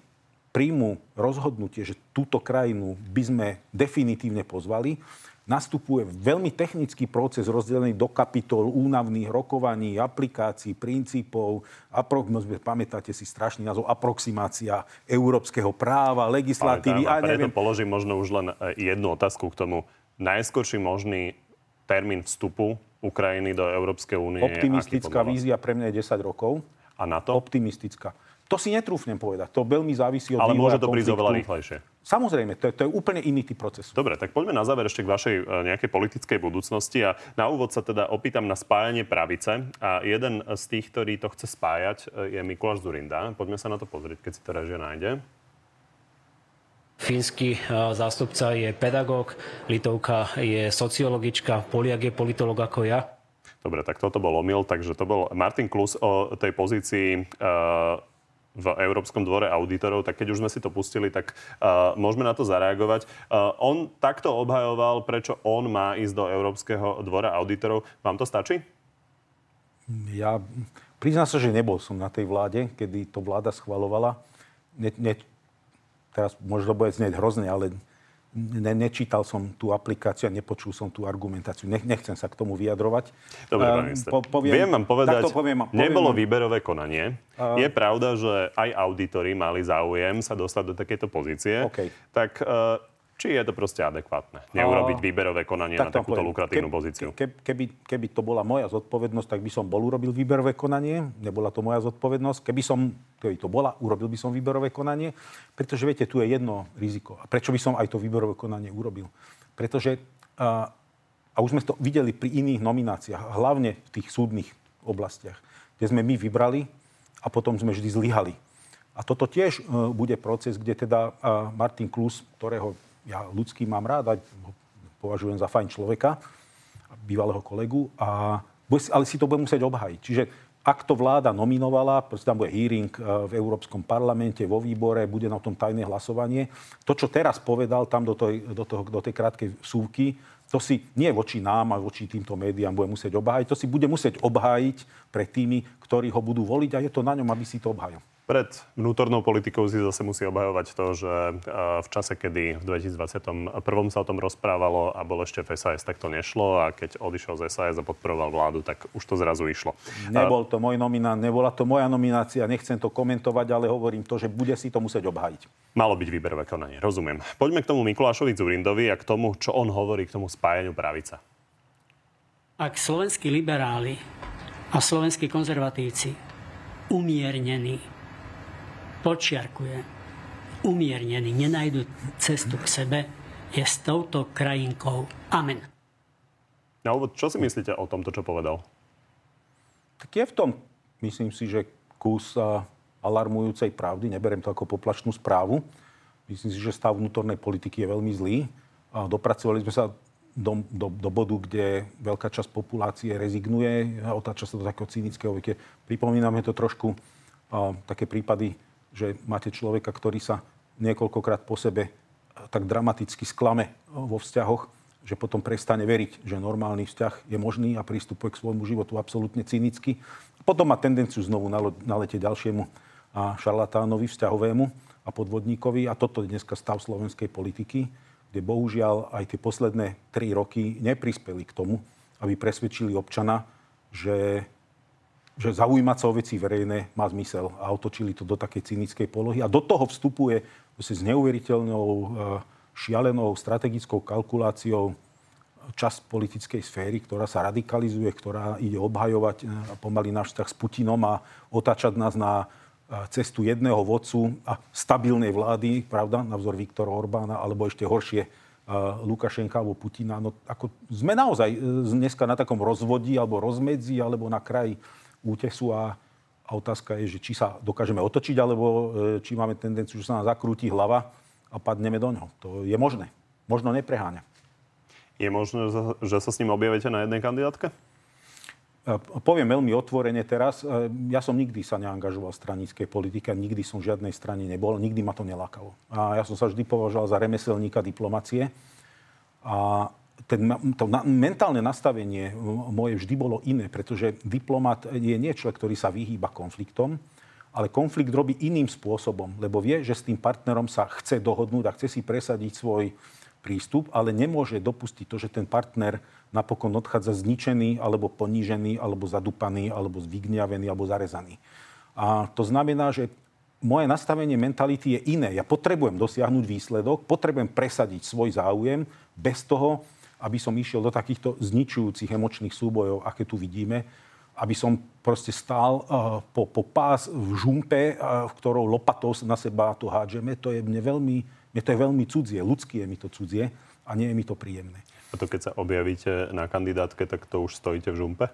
príjmu rozhodnutie, že túto krajinu by sme definitívne pozvali, nastupuje veľmi technický proces rozdelený do kapitol únavných rokovaní, aplikácií, princípov. Apro, pamätáte si strašný názov, aproximácia európskeho práva, legislatívy. a preto neviem. položím možno už len e, jednu otázku k tomu. Najskorší možný termín vstupu Ukrajiny do Európskej únie Optimistická vízia pre mňa je 10 rokov. A na to? Optimistická. To si netrúfnem povedať. To veľmi závisí od Ale môže to prísť oveľa rýchlejšie. Samozrejme, to je, to je úplne iný typ procesu. Dobre, tak poďme na záver ešte k vašej e, nejakej politickej budúcnosti. A na úvod sa teda opýtam na spájanie pravice. A jeden z tých, ktorý to chce spájať, e, je Mikuláš Zurinda. Poďme sa na to pozrieť, keď si to režia nájde. Fínsky e, zástupca je pedagóg, Litovka je sociologička, Poliak je politolog ako ja. Dobre, tak toto bol omyl. Takže to bol Martin Klus o tej pozícii uh, v Európskom dvore auditorov, tak keď už sme si to pustili, tak uh, môžeme na to zareagovať. Uh, on takto obhajoval, prečo on má ísť do Európskeho dvora auditorov. Vám to stačí? Ja priznám sa, že nebol som na tej vláde, kedy to vláda schvalovala. Ne, ne, teraz možno bude znieť hrozne, ale ne, nečítal som tú aplikáciu a nepočul som tú argumentáciu. Ne, nechcem sa k tomu vyjadrovať. Dobre, uh, po, poviem, Viem vám povedať, poviem, poviem, nebolo výberové konanie. Uh, je pravda, že aj auditori mali záujem sa dostať do takéto pozície. Okay. Tak uh, či je to proste adekvátne? Neurobiť výberové konanie tak na takúto poviem. lukratívnu keby, pozíciu. Keby, keby to bola moja zodpovednosť, tak by som bol urobil výberové konanie. Nebola to moja zodpovednosť. Keby som, keby to bola, urobil by som výberové konanie. Pretože viete, tu je jedno riziko. A prečo by som aj to výberové konanie urobil? Pretože, a, a už sme to videli pri iných nomináciách, hlavne v tých súdnych oblastiach, kde sme my vybrali a potom sme vždy zlyhali. A toto tiež uh, bude proces, kde teda uh, Martin Klus, ktorého ja ľudský mám rád, ho považujem za fajn človeka, bývalého kolegu, a, ale si to bude musieť obhajiť. Čiže ak to vláda nominovala, proste tam bude hearing e, v Európskom parlamente, vo výbore, bude na tom tajné hlasovanie. To, čo teraz povedal tam do, tej, do, toho, do tej krátkej súvky, to si nie voči nám a voči týmto médiám bude musieť obhájiť, to si bude musieť obhájiť pre tými, ktorí ho budú voliť a je to na ňom, aby si to obhajil. Pred vnútornou politikou si zase musí obhajovať to, že v čase, kedy v 2021 sa o tom rozprávalo a bol ešte v SAS, tak to nešlo a keď odišiel z SAS a podporoval vládu, tak už to zrazu išlo. Nebol to môj nominant, nebola to moja nominácia, nechcem to komentovať, ale hovorím to, že bude si to musieť obhajiť. Malo byť výberové konanie, rozumiem. Poďme k tomu Mikulášovi Zurindovi a k tomu, čo on hovorí k tomu spájaniu pravica. Ak slovenskí liberáli a slovenskí konzervatívci umiernení počiarkuje, umiernený, nenajdu cestu k sebe, je s touto krajinkou. Amen. Na úvod, čo si myslíte o tomto, čo povedal? Tak je v tom, myslím si, že kus alarmujúcej pravdy. Neberiem to ako poplašnú správu. Myslím si, že stav vnútornej politiky je veľmi zlý. A dopracovali sme sa do, do, do bodu, kde veľká časť populácie rezignuje a otáča sa do takého cynického. Pripomíname to trošku a, také prípady že máte človeka, ktorý sa niekoľkokrát po sebe eh, tak dramaticky sklame eh, vo vzťahoch, že potom prestane veriť, že normálny vzťah je možný a prístupuje k svojmu životu absolútne cynicky. Potom má tendenciu znovu naletieť ďalšiemu a šarlatánovi vzťahovému a podvodníkovi. A toto je dneska stav slovenskej politiky, kde bohužiaľ aj tie posledné tri roky neprispeli k tomu, aby presvedčili občana, že, že zaujímať sa o veci verejné má zmysel a otočili to do takej cynickej polohy. A do toho vstupuje s neuveriteľnou, e, šialenou strategickou kalkuláciou časť politickej sféry, ktorá sa radikalizuje, ktorá ide obhajovať e, pomaly náš vzťah s Putinom a otáčať nás na cestu jedného vodcu a stabilnej vlády, pravda, na vzor Viktora Orbána, alebo ešte horšie Lukašenka alebo Putina. No, ako sme naozaj e, dneska na takom rozvodí alebo rozmedzi alebo na kraji útesu a, a otázka je, že či sa dokážeme otočiť alebo e, či máme tendenciu, že sa nám zakrúti hlava a padneme do ňoho. To je možné. Možno nepreháňa. Je možné, že sa s ním objavite na jednej kandidátke? E, poviem veľmi otvorene teraz, e, ja som nikdy sa neangažoval v stranickej politike, nikdy som v žiadnej strane nebol, nikdy ma to nelákalo. A ja som sa vždy považoval za remeselníka diplomacie. A ten, to na, mentálne nastavenie moje vždy bolo iné, pretože diplomat je nie človek, ktorý sa vyhýba konfliktom, ale konflikt robí iným spôsobom, lebo vie, že s tým partnerom sa chce dohodnúť a chce si presadiť svoj prístup, ale nemôže dopustiť to, že ten partner napokon odchádza zničený, alebo ponížený, alebo zadupaný, alebo zvygňavený, alebo zarezaný. A to znamená, že moje nastavenie mentality je iné. Ja potrebujem dosiahnuť výsledok, potrebujem presadiť svoj záujem bez toho, aby som išiel do takýchto zničujúcich emočných súbojov, aké tu vidíme, aby som proste stál uh, po, po pás v žumpe, uh, v ktorou lopatou na seba to hádžeme. To je mne veľmi, mne to je veľmi cudzie. Ľudské je mi to cudzie a nie je mi to príjemné. A to keď sa objavíte na kandidátke, tak to už stojíte v žumpe?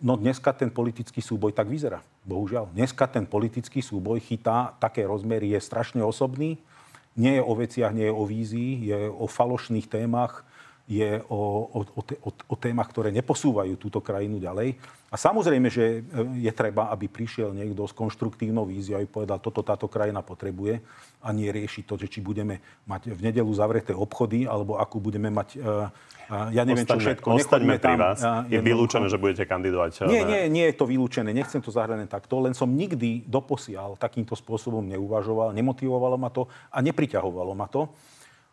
No dneska ten politický súboj tak vyzerá. Bohužiaľ. Dneska ten politický súboj chytá také rozmery, je strašne osobný. Nie je o veciach, nie je o vízii, je o falošných témach, je o, o, o, o, témach, ktoré neposúvajú túto krajinu ďalej. A samozrejme, že e, je treba, aby prišiel niekto s konštruktívnou víziou a povedal, toto táto krajina potrebuje a nie riešiť to, že či budeme mať v nedelu zavreté obchody, alebo akú budeme mať uh, ja neviem, Ostaňme, čo všetko. Ostaňme pri tam, vás. Je vylúčené, že budete kandidovať? Nie, nie, nie je to vylúčené. Nechcem to zahrať takto. Len som nikdy doposiaľ takýmto spôsobom neuvažoval, nemotivovalo ma to a nepriťahovalo ma to.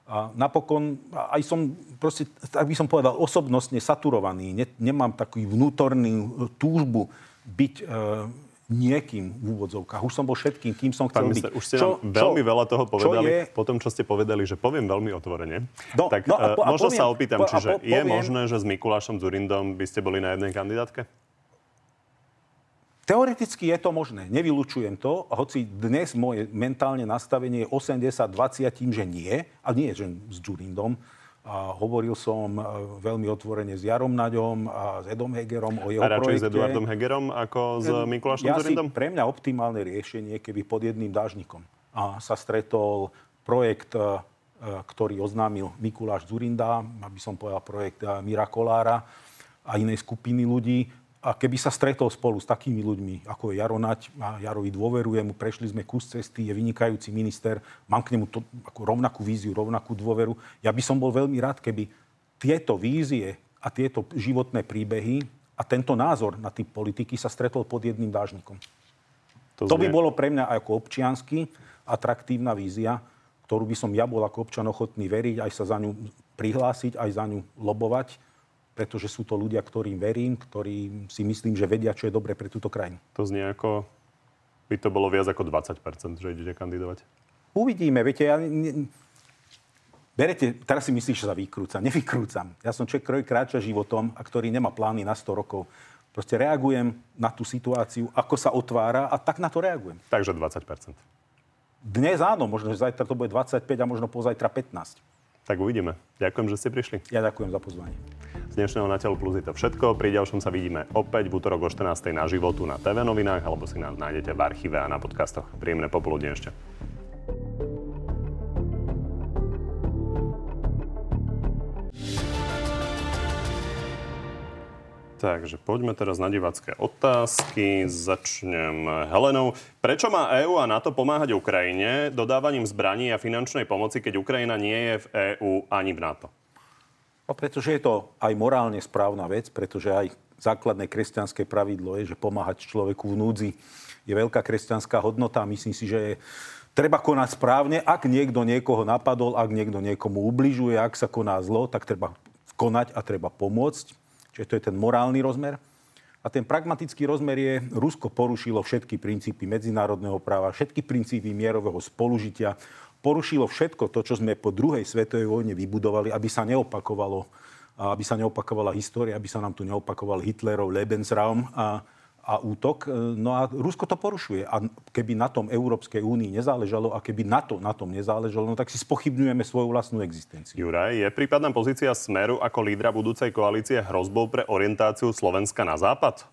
A napokon aj som, proste, tak by som povedal, osobnostne saturovaný. Ne, nemám takú vnútornú túžbu byť e, niekým v úvodzovkách. Už som bol všetkým, kým som chcel minister, byť. Už ste čo, nám veľmi čo, veľa toho povedali. Je... Po tom, čo ste povedali, že poviem veľmi otvorene. No, tak no, a, e, a možno poviem, sa opýtam, po, čiže po, poviem, je možné, že s Mikulášom Zurindom by ste boli na jednej kandidátke? Teoreticky je to možné, nevylučujem to, hoci dnes moje mentálne nastavenie je 80-20 tým, že nie, a nie, že s Džurindom. A hovoril som e, veľmi otvorene s Jarom Naďom a s Edom Hegerom o jeho a radšej s Eduardom Hegerom ako s Mikulášom ja Zurindom? Si pre mňa optimálne riešenie, keby pod jedným dážnikom a sa stretol projekt, e, e, ktorý oznámil Mikuláš Zurinda, aby som povedal projekt Mira Kolára a inej skupiny ľudí, a keby sa stretol spolu s takými ľuďmi, ako je Jaro Nať, a Jarovi dôverujem, prešli sme kus cesty, je vynikajúci minister, mám k nemu to, ako rovnakú víziu, rovnakú dôveru. Ja by som bol veľmi rád, keby tieto vízie a tieto životné príbehy a tento názor na typ politiky sa stretol pod jedným dážnikom. To, to by bolo pre mňa ako občiansky atraktívna vízia, ktorú by som ja bol ako občan ochotný veriť, aj sa za ňu prihlásiť, aj za ňu lobovať pretože sú to ľudia, ktorým verím, ktorí si myslím, že vedia, čo je dobre pre túto krajinu. To znie ako, by to bolo viac ako 20%, že idete kandidovať. Uvidíme, viete, ja... Ne, berete, teraz si myslíš, že sa vykrúcam. Nevykrúcam. Ja som človek, ktorý kráča životom a ktorý nemá plány na 100 rokov. Proste reagujem na tú situáciu, ako sa otvára a tak na to reagujem. Takže 20%. Dnes áno, možno, že zajtra to bude 25 a možno pozajtra 15. Tak uvidíme. Ďakujem, že ste prišli. Ja ďakujem za pozvanie. Z dnešného Na telo plus je to všetko. Pri ďalšom sa vidíme opäť v útorok o 14. na životu na TV novinách alebo si nás nájdete v archíve a na podcastoch. Príjemné popoludne ešte. Takže poďme teraz na divácké otázky. Začnem Helenou. Prečo má EÚ a NATO pomáhať Ukrajine dodávaním zbraní a finančnej pomoci, keď Ukrajina nie je v EÚ ani v NATO? No, pretože je to aj morálne správna vec, pretože aj základné kresťanské pravidlo je, že pomáhať človeku v núdzi je veľká kresťanská hodnota. Myslím si, že treba konať správne. Ak niekto niekoho napadol, ak niekto niekomu ubližuje, ak sa koná zlo, tak treba konať a treba pomôcť. Čiže to je ten morálny rozmer. A ten pragmatický rozmer je, Rusko porušilo všetky princípy medzinárodného práva, všetky princípy mierového spolužitia, porušilo všetko to, čo sme po druhej svetovej vojne vybudovali, aby sa neopakovalo aby sa neopakovala história, aby sa nám tu neopakoval Hitlerov Lebensraum a, a útok. No a Rusko to porušuje. A keby na tom Európskej únii nezáležalo a keby NATO na tom nezáležalo, no tak si spochybňujeme svoju vlastnú existenciu. Juraj, je prípadná pozícia Smeru ako lídra budúcej koalície hrozbou pre orientáciu Slovenska na západ?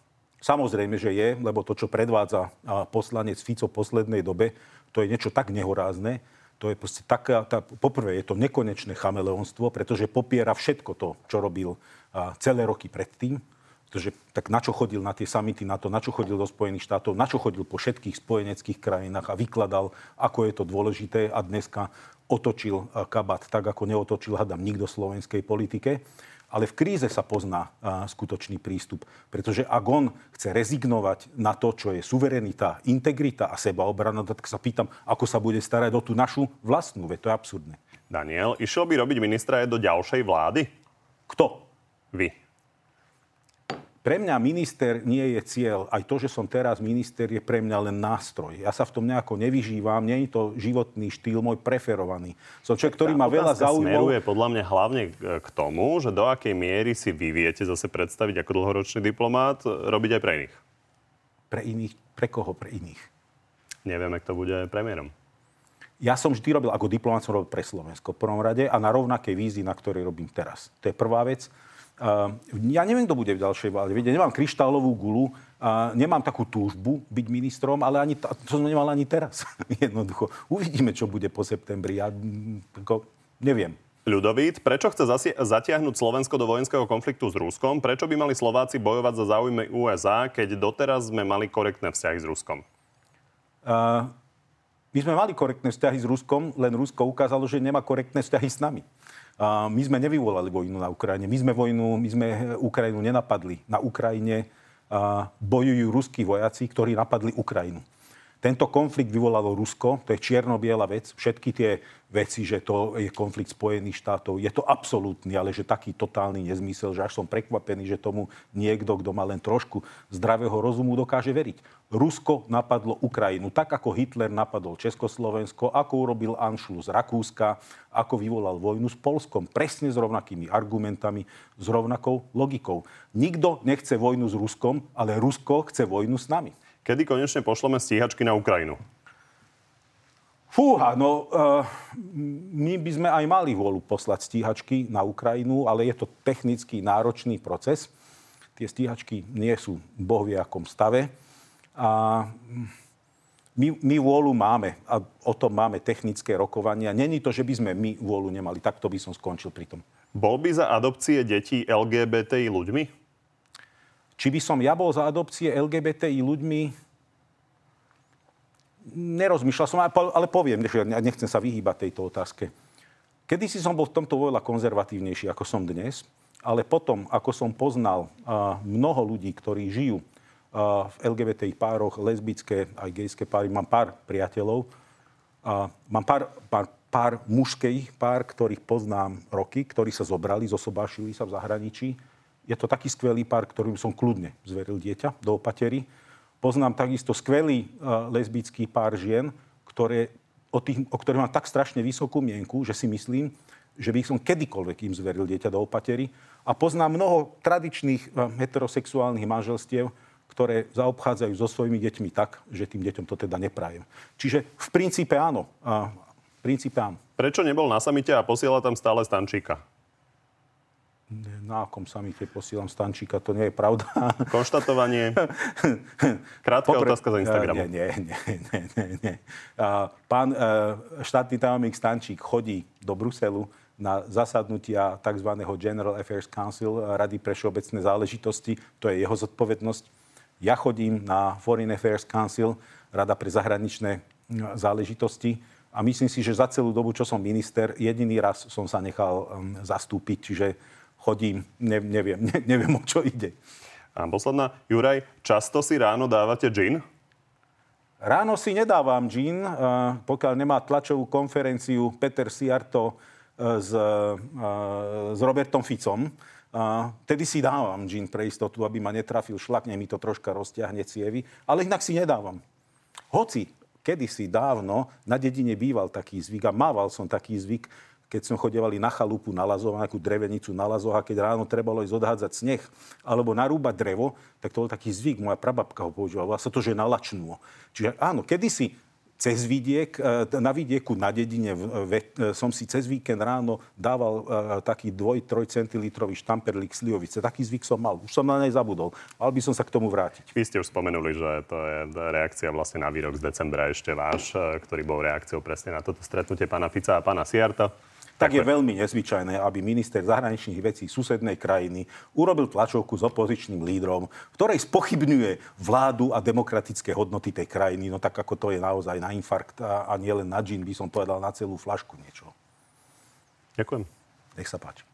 Samozrejme, že je, lebo to, čo predvádza poslanec Fico v poslednej dobe, to je niečo tak nehorázne, to je proste taká, tá, poprvé je to nekonečné chameleonstvo, pretože popiera všetko to, čo robil celé roky predtým. Pretože tak na čo chodil na tie samity, na to, na čo chodil do Spojených štátov, na čo chodil po všetkých spojeneckých krajinách a vykladal, ako je to dôležité a dneska otočil kabát tak, ako neotočil, hadam, nikto v slovenskej politike. Ale v kríze sa pozná a, skutočný prístup. Pretože ak on chce rezignovať na to, čo je suverenita, integrita a sebaobrana, tak sa pýtam, ako sa bude starať o tú našu vlastnú. Veď to je absurdné. Daniel, išiel by robiť ministra aj do ďalšej vlády? Kto? Vy. Pre mňa minister nie je cieľ. Aj to, že som teraz minister, je pre mňa len nástroj. Ja sa v tom nejako nevyžívam, nie je to životný štýl môj preferovaný. Som človek, ktorý má veľa záujmov. smeruje podľa mňa hlavne k tomu, že do akej miery si vy viete zase predstaviť ako dlhoročný diplomát robiť aj pre iných. Pre iných? Pre koho pre iných? Nevieme, kto bude premiérom. Ja som vždy robil ako diplomát, som robil pre Slovensko v prvom rade a na rovnakej vízii, na ktorej robím teraz. To je prvá vec. Uh, ja neviem, kto bude v ďalšej vláde. Viete, nemám kryštálovú gulu, nemám takú túžbu byť ministrom, ale ani to som nemal ani teraz. Jednoducho. Uvidíme, čo bude po septembri. Ja ako, neviem. Ľudovít, prečo chce zasi- zatiahnuť Slovensko do vojenského konfliktu s Ruskom? Prečo by mali Slováci bojovať za záujmy USA, keď doteraz sme mali korektné vzťahy s Ruskom? Uh, my sme mali korektné vzťahy s Ruskom, len Rusko ukázalo, že nemá korektné vzťahy s nami. My sme nevyvolali vojnu na Ukrajine. My sme vojnu, my sme Ukrajinu nenapadli. Na Ukrajine bojujú ruskí vojaci, ktorí napadli Ukrajinu. Tento konflikt vyvolalo Rusko, to je čierno-biela vec. Všetky tie veci, že to je konflikt Spojených štátov, je to absolútny, ale že taký totálny nezmysel, že až som prekvapený, že tomu niekto, kto má len trošku zdravého rozumu, dokáže veriť. Rusko napadlo Ukrajinu, tak ako Hitler napadol Československo, ako urobil Anšlus Rakúska, ako vyvolal vojnu s Polskom, presne s rovnakými argumentami, s rovnakou logikou. Nikto nechce vojnu s Ruskom, ale Rusko chce vojnu s nami. Kedy konečne pošleme stíhačky na Ukrajinu? Fúha, no uh, my by sme aj mali vôľu poslať stíhačky na Ukrajinu, ale je to technicky náročný proces. Tie stíhačky nie sú boh vie akom stave. A my, my vôľu máme a o tom máme technické rokovania. Není to, že by sme my vôľu nemali. Takto by som skončil pri tom. Bol by za adopcie detí LGBTI ľuďmi? Či by som ja bol za adopcie LGBTI ľuďmi? Nerozmýšľal som, ale poviem, že nechcem sa vyhýbať tejto otázke. Kedy si som bol v tomto veľa konzervatívnejší, ako som dnes, ale potom, ako som poznal mnoho ľudí, ktorí žijú v LGBTI pároch, lesbické, aj gejské páry, mám pár priateľov, mám pár, pár, pár mužských pár, ktorých poznám roky, ktorí sa zobrali, zosobášili sa v zahraničí je to taký skvelý pár, ktorým som kľudne zveril dieťa do opatery. Poznám takisto skvelý uh, lesbický pár žien, ktoré, o, tých, o ktorých mám tak strašne vysokú mienku, že si myslím, že by som kedykoľvek im zveril dieťa do opatery. A poznám mnoho tradičných uh, heterosexuálnych manželstiev, ktoré zaobchádzajú so svojimi deťmi tak, že tým deťom to teda neprajem. Čiže v princípe áno. Uh, v princípe áno. Prečo nebol na samite a posiela tam stále Stančíka? na akom samite posielam Stančíka, to nie je pravda. Konštatovanie. Krátka Popre... otázka za Instagram. Nie, nie, nie. nie, nie, nie. Pán e, štátny tajomník Stančík chodí do Bruselu na zasadnutia tzv. General Affairs Council, Rady pre všeobecné záležitosti. To je jeho zodpovednosť. Ja chodím na Foreign Affairs Council, Rada pre zahraničné záležitosti. A myslím si, že za celú dobu, čo som minister, jediný raz som sa nechal zastúpiť. Čiže chodím, ne, neviem, ne, neviem, o čo ide. A posledná, Juraj, často si ráno dávate gin? Ráno si nedávam džín, pokiaľ nemá tlačovú konferenciu Peter Siarto s, s Robertom Ficom. Tedy si dávam džín pre istotu, aby ma netrafil šlak, mi to troška rozťahne cievy, ale inak si nedávam. Hoci kedysi dávno na dedine býval taký zvyk a mával som taký zvyk, keď sme chodevali na chalupu na Lazoch, na drevenicu na Lazoch a keď ráno trebalo ísť odhádzať sneh alebo narúbať drevo, tak to bol taký zvyk, moja prababka ho používala, volá sa to, že nalačnú. Čiže áno, kedysi cez vidiek, e, na vidieku na dedine e, som si cez víkend ráno dával e, taký 2-3 centilitrový štamperlík slivovice. Taký zvyk som mal. Už som na nej zabudol. Mal by som sa k tomu vrátiť. Vy ste už spomenuli, že to je reakcia vlastne na výrok z decembra ešte váš, ktorý bol reakciou presne na toto stretnutie pána Fica a pána Siarta tak je veľmi nezvyčajné, aby minister zahraničných vecí susednej krajiny urobil tlačovku s opozičným lídrom, v ktorej spochybňuje vládu a demokratické hodnoty tej krajiny. No tak ako to je naozaj na infarkt a, a nielen na džin, by som povedal na celú flašku niečo. Ďakujem. Nech sa páči.